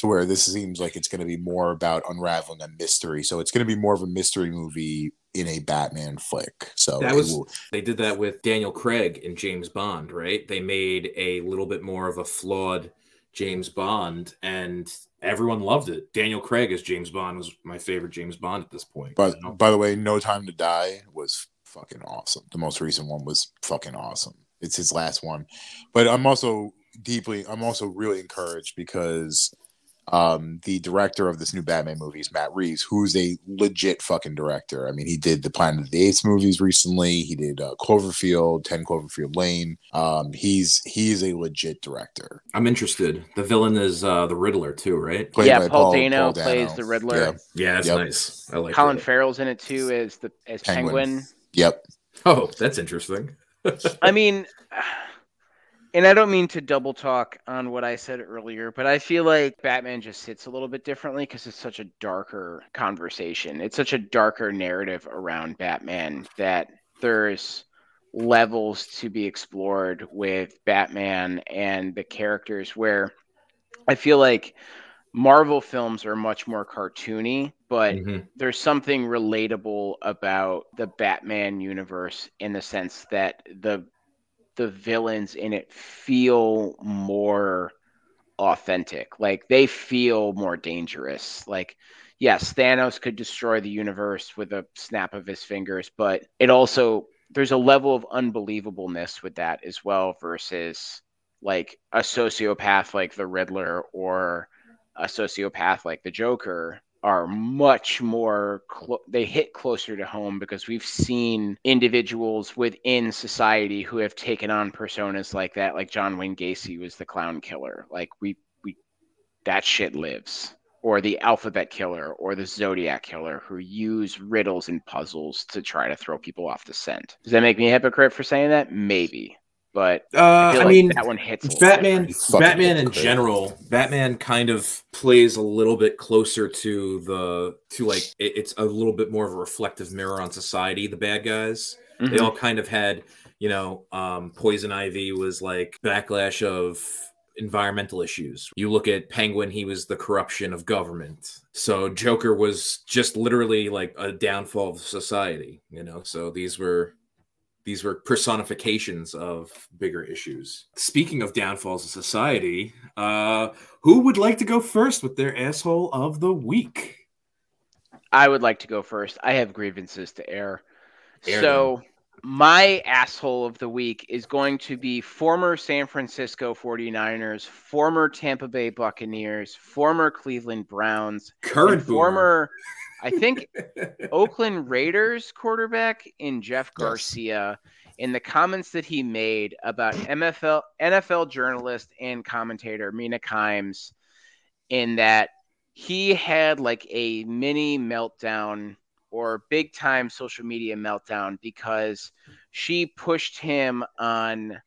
To where this seems like it's going to be more about unraveling a mystery, so it's going to be more of a mystery movie in a Batman flick. So That was- will- they did that with Daniel Craig in James Bond, right? They made a little bit more of a flawed James Bond, and everyone loved it. Daniel Craig as James Bond was my favorite James Bond at this point. But you know? by the way, No Time to Die was fucking awesome. The most recent one was fucking awesome. It's his last one. But I'm also deeply I'm also really encouraged because um the director of this new Batman movie is Matt Reeves, who's a legit fucking director. I mean, he did the Planet of the Apes movies recently. He did uh, Cloverfield, 10 Cloverfield Lane. Um he's he's a legit director. I'm interested. The villain is uh, the Riddler too, right? Played yeah, by Paul, Paul- Dano Paul plays the Riddler. Yeah. Yeah, that's Yep. nice. I like Colin that. Farrell's in it too as the as Penguin. Penguin. Yep. Oh, that's interesting. I mean, and I don't mean to double talk on what I said earlier, but I feel like Batman just sits a little bit differently because it's such a darker conversation. It's such a darker narrative around Batman that there's levels to be explored with Batman and the characters where I feel like Marvel films are much more cartoony, but Mhm. there's something relatable about the Batman universe in the sense that the the villains in it feel more authentic. Like they feel more dangerous. Like yes, Thanos could destroy the universe with a snap of his fingers, but it also there's a level of unbelievableness with that as well versus like a sociopath like the Riddler or a sociopath like the Joker are much more they hit closer to home because we've seen individuals within society who have taken on personas like that like John Wayne Gacy was the clown killer. Like we we that shit lives. Or the alphabet killer or the zodiac killer who use riddles and puzzles to try to throw people off the scent. Does that make me a hypocrite for saying that? Maybe but Uh, I, feel I like mean, that one hits Batman, Batman in hypocrite. general, Batman kind of plays a little bit closer to the to like it, it's a little bit more of a reflective mirror on society. The bad guys, they Mhm. all kind of had, you know, um, Poison Ivy was like backlash of environmental issues. You look at Penguin, he was the corruption of government. So Joker was just literally like a downfall of society, you know. So these were these were personifications of bigger issues. Speaking of downfalls of society, uh, who would like to go first with their asshole of the week? I would like to go first. I have grievances to air. Air so, my asshole of the week is going to be former San Francisco 49ers, former Tampa Bay Buccaneers, former Cleveland Browns, Current former, I think, Oakland Raiders quarterback in Jeff Yes. Garcia in the comments that he made about MFL NFL journalist and commentator Mina Kimes in that he had like a mini meltdown or big time social media meltdown because she pushed him on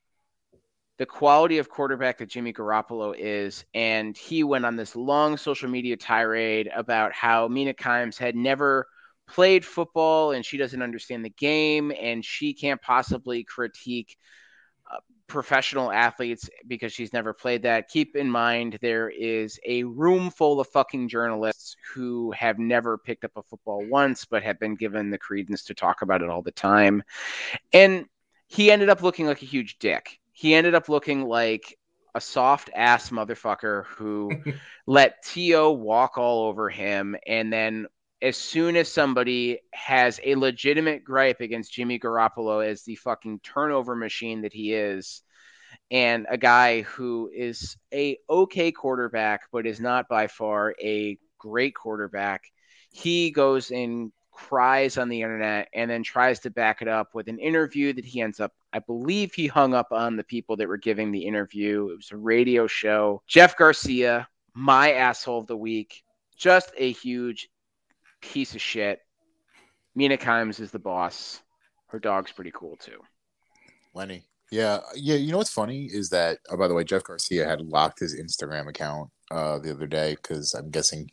the quality of quarterback that Jimmy Garoppolo is. And he went on this long social media tirade about how Mina Kimes had never played football and she doesn't understand the game and she can't possibly critique uh, professional athletes because she's never played that. Keep in mind, there is a room full of fucking journalists who have never picked up a football once, but have been given the credence to talk about it all the time. And he ended up looking like a huge dick. He ended up looking like a soft ass motherfucker who let T.O. walk all over him. And then as soon as somebody has a legitimate gripe against Jimmy Garoppolo as the fucking turnover machine that he is, and a guy who is a okay quarterback, but is not by far a great quarterback. He goes and cries on the internet and then tries to back it up with an interview that he ends up I believe he hung up on the people that were giving the interview. It was a radio show. Jeff Garcia, my asshole of the week, just a huge piece of shit. Mina Kimes is the boss. Her dog's pretty cool too. Lenny. Yeah, yeah. You know what's funny is that, oh, by the way, Jeff Garcia had locked his Instagram account uh, the other day because I'm guessing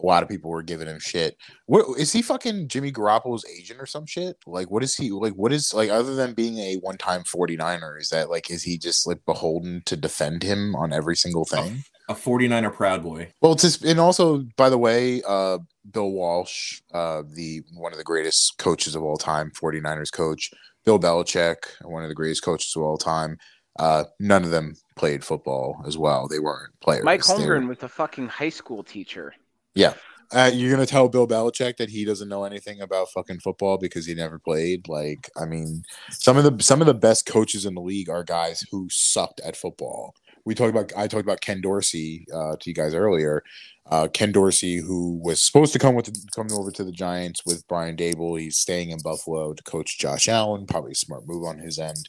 a lot of people were giving him shit. What is he fucking Jimmy Garoppolo's agent or some shit? Like, what is he like? What is like other than being a one-time 49er? Is that like is he just like beholden to defend him on every single thing? A 49er proud boy. Well, it's just, and also by the way, uh, Bill Walsh, uh, the one of the greatest coaches of all time, 49ers coach Bill Belichick, one of the greatest coaches of all time. Uh, none of them played football as well. They weren't players. Mike Holmgren were... was a fucking high school teacher. Yeah. Uh, you're gonna tell Bill Belichick that he doesn't know anything about fucking football because he never played. Like, I mean, some of the some of the best coaches in the league are guys who sucked at football. We talked about I talked about Ken Dorsey uh, to you guys earlier. Uh, Ken Dorsey, who was supposed to come with the, come over to the Giants with Brian Daboll, he's staying in Buffalo to coach Josh Allen. Probably a smart move on his end.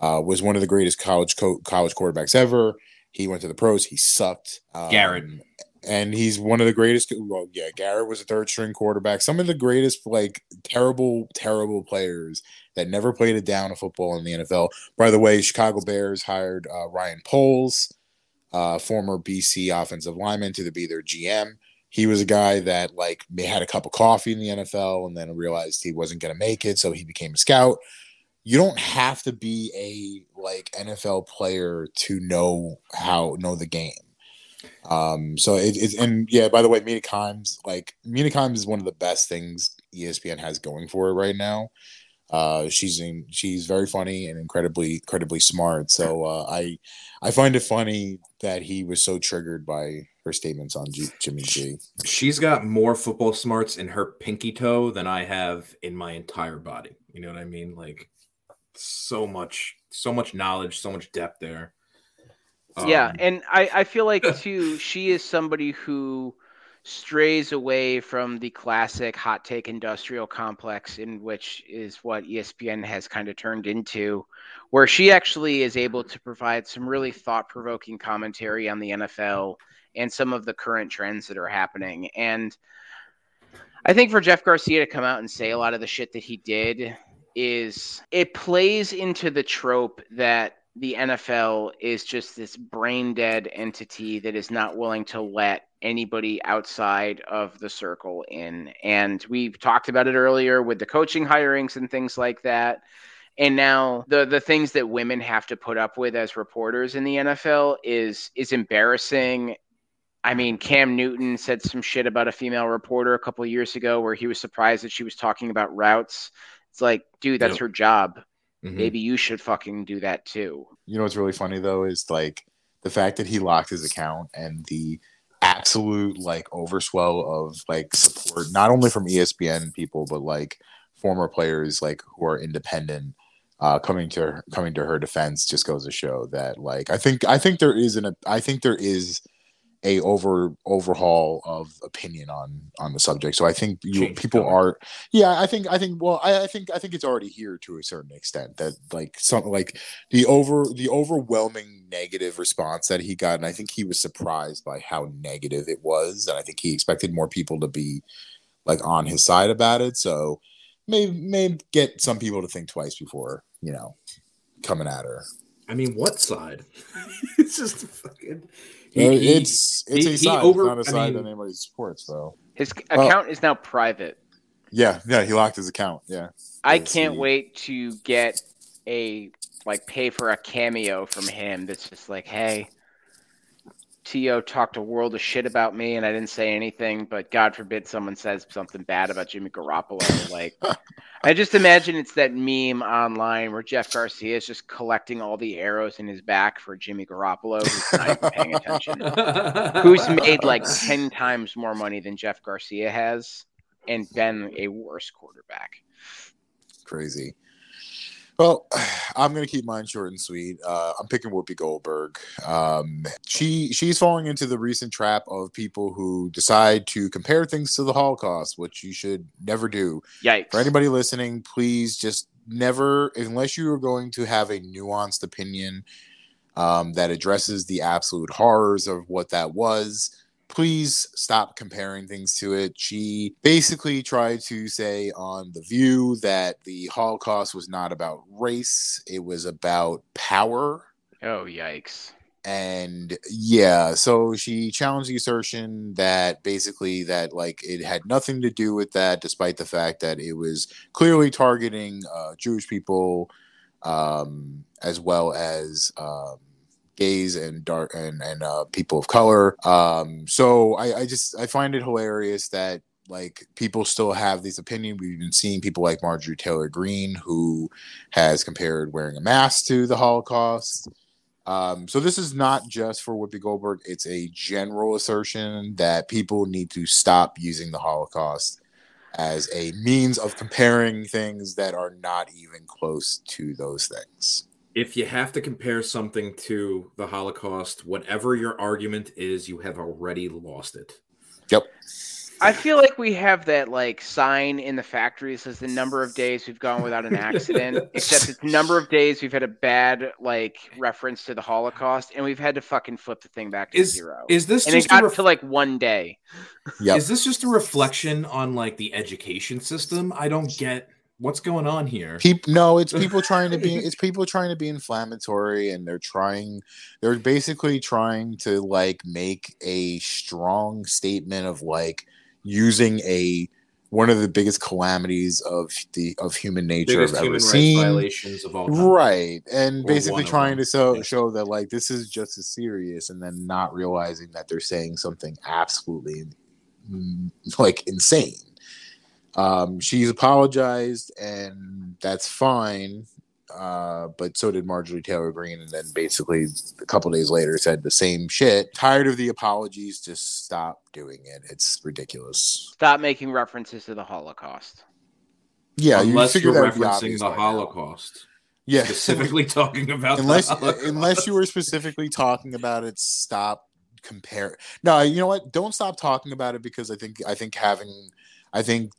Uh, was one of the greatest college co- college quarterbacks ever. He went to the pros. He sucked. Um, Garrett, and he's one of the greatest. Well, yeah, Garrett was a third string quarterback. Some of the greatest, like terrible, terrible players that never played a down of football in the NFL. By the way, Chicago Bears hired uh, Ryan Poles uh, former BC offensive lineman to be their GM. He was a guy that like had a cup of coffee in the NFL and then realized he wasn't going to make it, so he became a scout. You don't have to be a like NFL player to know how know the game. Um, so it, and yeah, by the way, Kimes, like Kimes is one of the best things ESPN has going for it right now. Uh, she's in, she's very funny and incredibly incredibly smart. So uh, I I find it funny that he was so triggered by her statements on G- Jimmy G. She's got more football smarts in her pinky toe than I have in my entire body. You know what I mean? Like so much, so much knowledge, so much depth there. Um, yeah, and I I feel like too she is somebody who strays away from the classic hot take industrial complex in which is what espn has kind of turned into where she actually is able to provide some really thought-provoking commentary on the nfl and some of the current trends that are happening. And i think for jeff garcia to come out and say a lot of the shit that he did is it plays into the trope that the NFL is just this brain dead entity that is not willing to let anybody outside of the circle in. And we've talked about it earlier with the coaching hirings and things like that. And now the the things that women have to put up with as reporters in the NFL is is embarrassing. I mean, Cam Newton said some shit about a female reporter a couple years ago where he was surprised that she was talking about routes. It's like, dude, that's yep. her job. Mm-hmm. Maybe you should fucking do that too. You know what's really funny though is like the fact that he locked his account and the absolute like overswell of like support not only from ESPN people but like former players like who are independent uh coming to her, coming to her defense just goes to show that like I think I think there is an I think there is a over overhaul of opinion on on the subject. So I think you Change people color. are yeah, I think I think well I, I think I think it's already here to a certain extent that like something like the over the overwhelming negative response that he got and I think he was surprised by how negative it was and I think he expected more people to be like on his side about it. So may may get some people to think twice before, you know, coming at her. I mean, what side? it's just fucking he, it's it's he, a side, over, not a side I mean, that anybody supports though. His account is now private. Yeah, yeah, he locked his account. Yeah. I can't he... wait to get a like pay for a cameo from him that's just like, hey, T.O. talked a world of shit about me and I didn't say anything, but God forbid someone says something bad about Jimmy Garoppolo. like, I just imagine it's that meme online where Jeff Garcia is just collecting all the arrows in his back for Jimmy Garoppolo, who's not even paying attention, who's made like 10 times more money than Jeff Garcia has and been a worse quarterback. Crazy. Well, I'm gonna keep mine short and sweet. Uh, I'm picking Whoopi Goldberg. Um, she she's falling into the recent trap of people who decide to compare things to the Holocaust, which you should never do. Yikes. For anybody listening, please just never, unless you are going to have a nuanced opinion um, that addresses the absolute horrors of what that was please stop comparing things to it. She basically tried to say on The View that the Holocaust was not about race, it was about power. Oh, yikes. And yeah, so she challenged the assertion that basically that like it had nothing to do with that, despite the fact that it was clearly targeting uh, Jewish people um, as well as um, gays and dark and and uh, people of color. Um, so I, I just I find it hilarious that like people still have these opinions. We've been seeing people like Marjorie Taylor Greene who has compared wearing a mask to the Holocaust. Um, so this is not just for Whoopi Goldberg; it's a general assertion that people need to stop using the Holocaust as a means of comparing things that are not even close to those things if you have to compare something to the Holocaust, whatever your argument is, you have already lost it. Yep. I feel like we have that like sign in the factory that says the number of days we've gone without an accident, except it's the number of days we've had a bad like reference to the Holocaust, and we've had to fucking flip the thing back to is, zero. Is this and just it got ref- to like one day? Yeah. Is this just a reflection on like the education system? I don't get what's going on here? People, no, it's people trying to be. It's people trying to be inflammatory, and they're trying. They're basically trying to like make a strong statement of like using a one of the biggest calamities of the of human nature Biggest I've human ever rights seen. violations of all time. Right, and Or basically trying to show yeah. show that like this is just as serious, and then not realizing that they're saying something absolutely mm, like insane. Um, she's apologized, and that's fine. Uh, but so did Marjorie Taylor Greene, and then basically a couple days later said the same shit. Tired of the apologies, just stop doing it. It's ridiculous. Stop making references to the Holocaust. Yeah, Unless you you're figured that would be referencing obvious the by now. Holocaust. Yeah, Specifically talking about unless the Holocaust. unless you were specifically talking about it, stop compare. No, you know what? Don't stop talking about it because I think I think having I think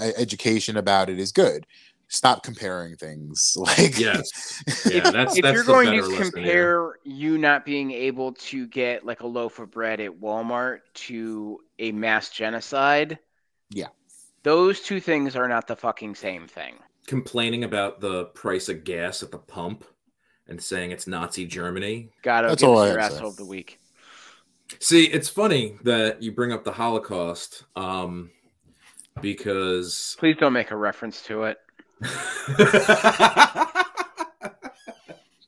education about it is good. Stop comparing things. Like Yes. Yeah, that's if that's you're going to lesson here. compare you not being able to get like a loaf of bread at Walmart to a mass genocide, Yeah. those two things are not the fucking same thing. complaining about the price of gas at the pump and saying it's Nazi Germany. Gotta That's give all your asshole of the week. See, it's funny that you bring up the Holocaust, um, because Please don't make a reference to it.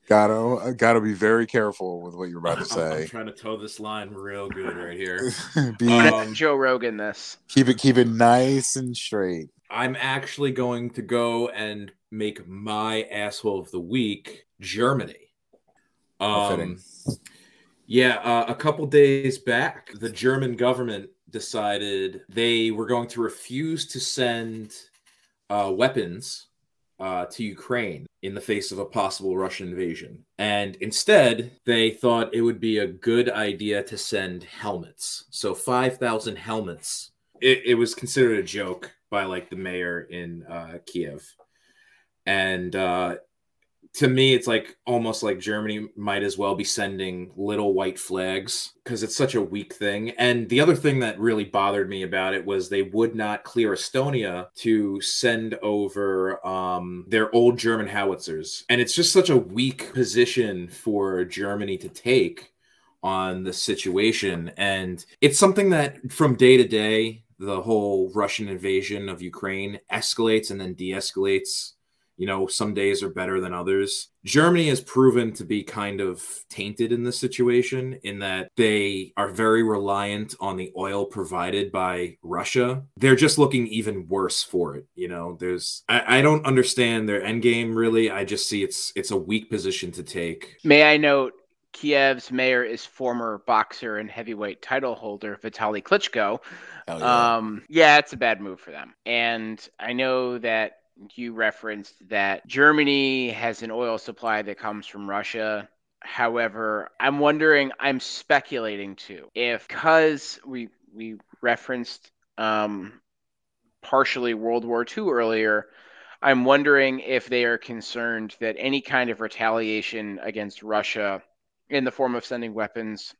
gotta gotta be very careful with what you're about to I'm- I'm trying to toe this line real good right here. be, Um, Joe Rogan this. keep it keep it nice and straight. I'm actually going to go and make my asshole of the week Germany. Um, yeah, uh, a couple days back, the German government decided they were going to refuse to send uh, weapons uh, to Ukraine in the face of a possible Russian invasion. And instead, they thought it would be a good idea to send helmets. So 5,000 helmets. It, it was considered a joke by like the mayor in uh, Kiev. And uh, to me, it's like almost like Germany might as well be sending little white flags because it's such a weak thing. And the other thing that really bothered me about it was they would not clear Estonia to send over um, their old German howitzers. And it's just such a weak position for Germany to take on the situation. And it's something that from day to day, the whole Russian invasion of Ukraine escalates and then de escalates you know some days are better than others germany has proven to be kind of tainted in this situation in that they are very reliant on the oil provided by russia they're just looking even worse for it you know there's i, I don't understand their end game really i just see it's it's a weak position to take May I note, Kiev's mayor is former boxer and heavyweight title holder Vitaly Klitschko. Hell yeah. Um, yeah, it's a bad move for them. And I know that you referenced that Germany has an oil supply that comes from Russia. However, I'm wondering, I'm speculating too, if because we we referenced um, partially World War II earlier, I'm wondering if they are concerned that any kind of retaliation against Russia in the form of sending weapons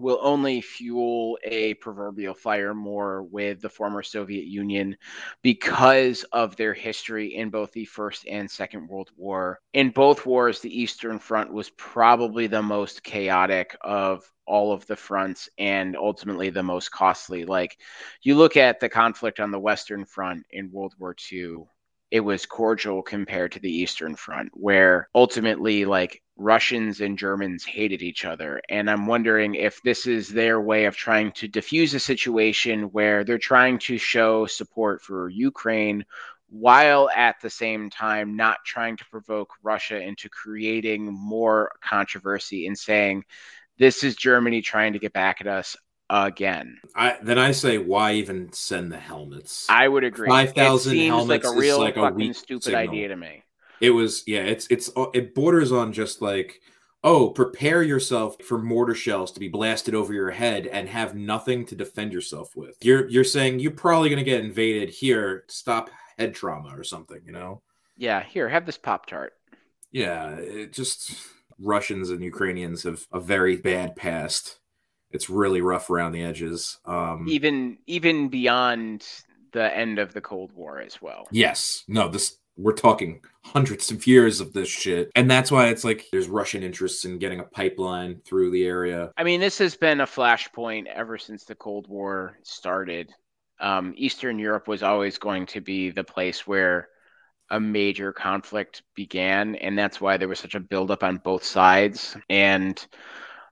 will only fuel a proverbial fire more with the former Soviet Union because of their history in both the First and Second World War. In both wars, the Eastern Front was probably the most chaotic of all of the fronts and ultimately the most costly. Like you look at the conflict on the Western Front in World War II it was cordial compared to the Eastern Front, where ultimately, like Russians and Germans hated each other. And I'm wondering if this is their way of trying to diffuse a situation where they're trying to show support for Ukraine while at the same time not trying to provoke Russia into creating more controversy and saying, this is Germany trying to get back at us again. I then I say why even send the helmets? I would agree. Five thousand helmets like a real like fucking a stupid signal. idea to me. It was yeah. It's it's uh, it borders on just like oh prepare yourself for mortar shells to be blasted over your head and have nothing to defend yourself with. You're you're saying you're probably gonna get invaded here. Stop head trauma or something. You know. Yeah, here have this pop tart. Yeah, it just Russians and Ukrainians have a very bad past it's really rough around the edges. Um, even even beyond the end of the Cold War as well. Yes, no, this we're talking hundreds of years of this shit, and that's why it's like there's Russian interests in getting a pipeline through the area. I mean, this has been a flashpoint ever since the Cold War started. Um, Eastern Europe was always going to be the place where a major conflict began, and that's why there was such a buildup on both sides. And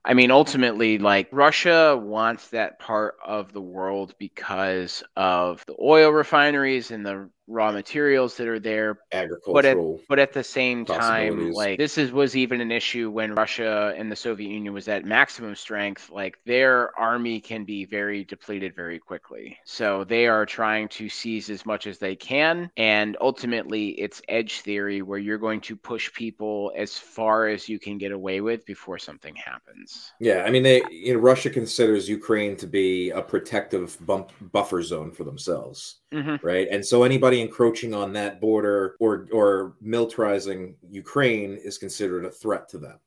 I mean, ultimately, like Russia wants that part of the world because of the oil refineries and the raw materials that are there agricultural but at, but at the same time like this is was even an issue when russia and the soviet union was at maximum strength like their army can be very depleted very quickly. So they are trying to seize as much as they can and ultimately it's edge theory where you're going to push people as far as you can get away with before something happens. Yeah i mean they you know russia considers ukraine to be a protective bump, buffer zone for themselves mm-hmm. right? And so anybody encroaching on that border or or militarizing Ukraine is considered a threat to them.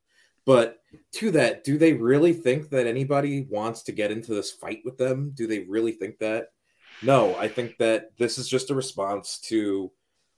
But to that, do they really think that anybody wants to get into this fight with them? Do they really think that? No, I think that this is just a response to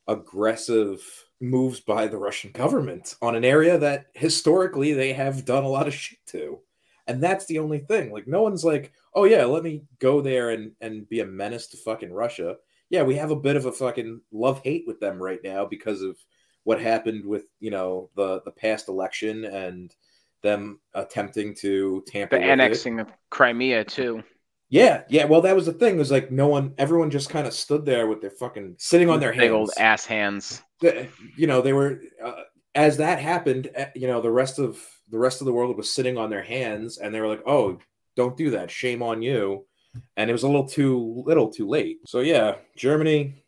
aggressive moves by the Russian government on an area that historically they have done a lot of shit to. And that's the only thing. Like, no one's like, oh, yeah, let me go there and, and be a menace to fucking Russia. Yeah, we have a bit of a fucking love hate with them right now because of what happened with, you know, the, the past election and them attempting to tamper the annexing of Crimea, too. Yeah, yeah. Well, that was the thing. It was like no one, everyone just kind of stood there with their fucking sitting on their Big hands. old ass hands. You know, they were uh, as that happened. eh, You know, the rest of the rest of the world was sitting on their hands, and they were like, "Oh, don't do that. Shame on you." And it was a little too little, too late. So yeah, Germany,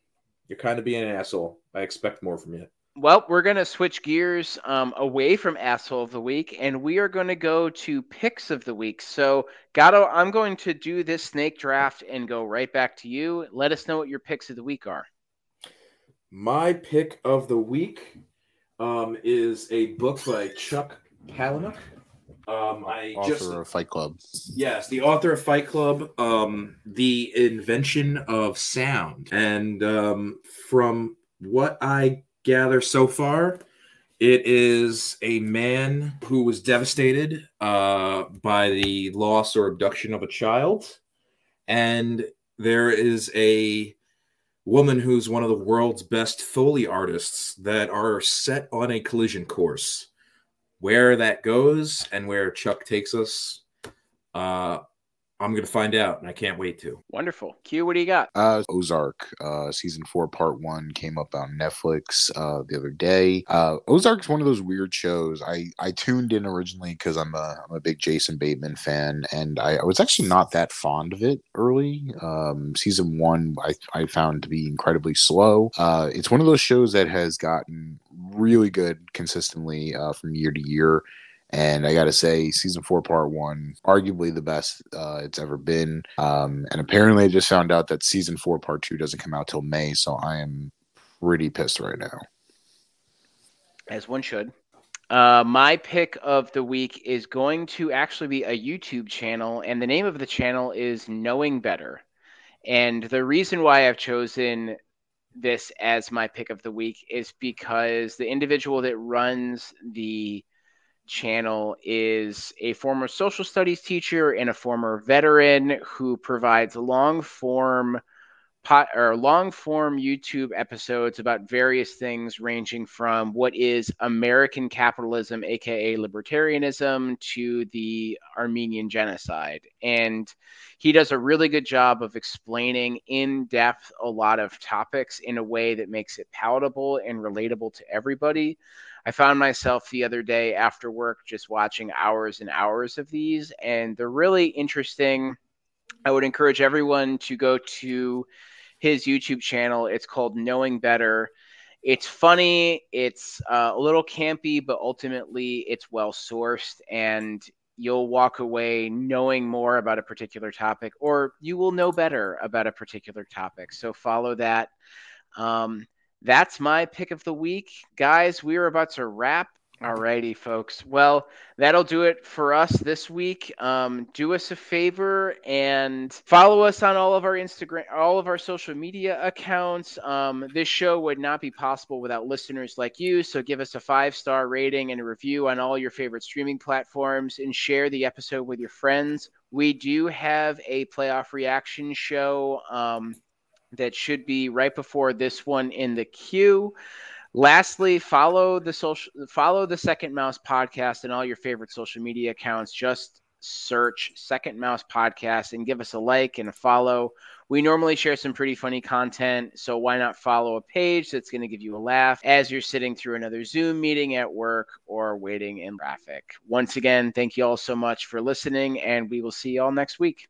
you're kind of being an asshole. I expect more from you. Well, we're going to switch gears um, away from asshole of the week, and we are going to go to picks of the week. So, Gatto, I'm going to do this snake draft and go right back to you. Let us know what your picks of the week are. My pick of the week um, is a book by Chuck Palahniuk. Um, I author just of Fight Club. Yes, the author of Fight Club, um, the invention of sound, and um, from what I gather so far, it is a man who was devastated uh, by the loss or abduction of a child, and there is a woman who's one of the world's best foley artists that are set on a collision course where that goes and where Chuck takes us, uh, I'm going to find out, and I can't wait to. Wonderful. Q, what do you got? Uh, Ozark, uh, season four, part one came up on Netflix uh, the other day. Uh, Ozark's one of those weird shows. I, I tuned in originally because I'm a I'm a big Jason Bateman fan, and I, I was actually not that fond of it early. Um, season one, I I found to be incredibly slow. Uh, it's one of those shows that has gotten really good consistently uh, from year to year. And I got to say, season four, part one, arguably the best uh, it's ever been. Um, and apparently, I just found out that season four, part two doesn't come out till May. So I am pretty pissed right now. As one should. Uh, my pick of the week is going to actually be a YouTube channel, and the name of the channel is Knowing Better. And the reason why I've chosen this as my pick of the week is because the individual that runs the channel is a former social studies teacher and a former veteran who provides long form pot or long form YouTube episodes about various things ranging from what is American capitalism aka libertarianism to the Armenian genocide and he does a really good job of explaining in depth a lot of topics in a way that makes it palatable and relatable to everybody I found myself the other day after work just watching hours and hours of these, and they're really interesting. I would encourage everyone to go to his YouTube channel. It's called Knowing Better. It's funny, it's uh, a little campy, but ultimately it's well sourced, and you'll walk away knowing more about a particular topic, or you will know better about a particular topic. So follow that. Um, that's my pick of the week. Guys, we are about to wrap. Alrighty, folks. Well, that'll do it for us this week. Um, do us a favor and follow us on all of our Instagram, all of our social media accounts. Um, this show would not be possible without listeners like you. So give us a five star rating and a review on all your favorite streaming platforms and share the episode with your friends. We do have a playoff reaction show. Um, that should be right before this one in the queue. Lastly, follow the social follow the Second Mouse podcast and all your favorite social media accounts. Just search Second Mouse podcast and give us a like and a follow. We normally share some pretty funny content, so why not follow a page that's going to give you a laugh as you're sitting through another Zoom meeting at work or waiting in traffic. Once again, thank you all so much for listening, and we will see you all next week.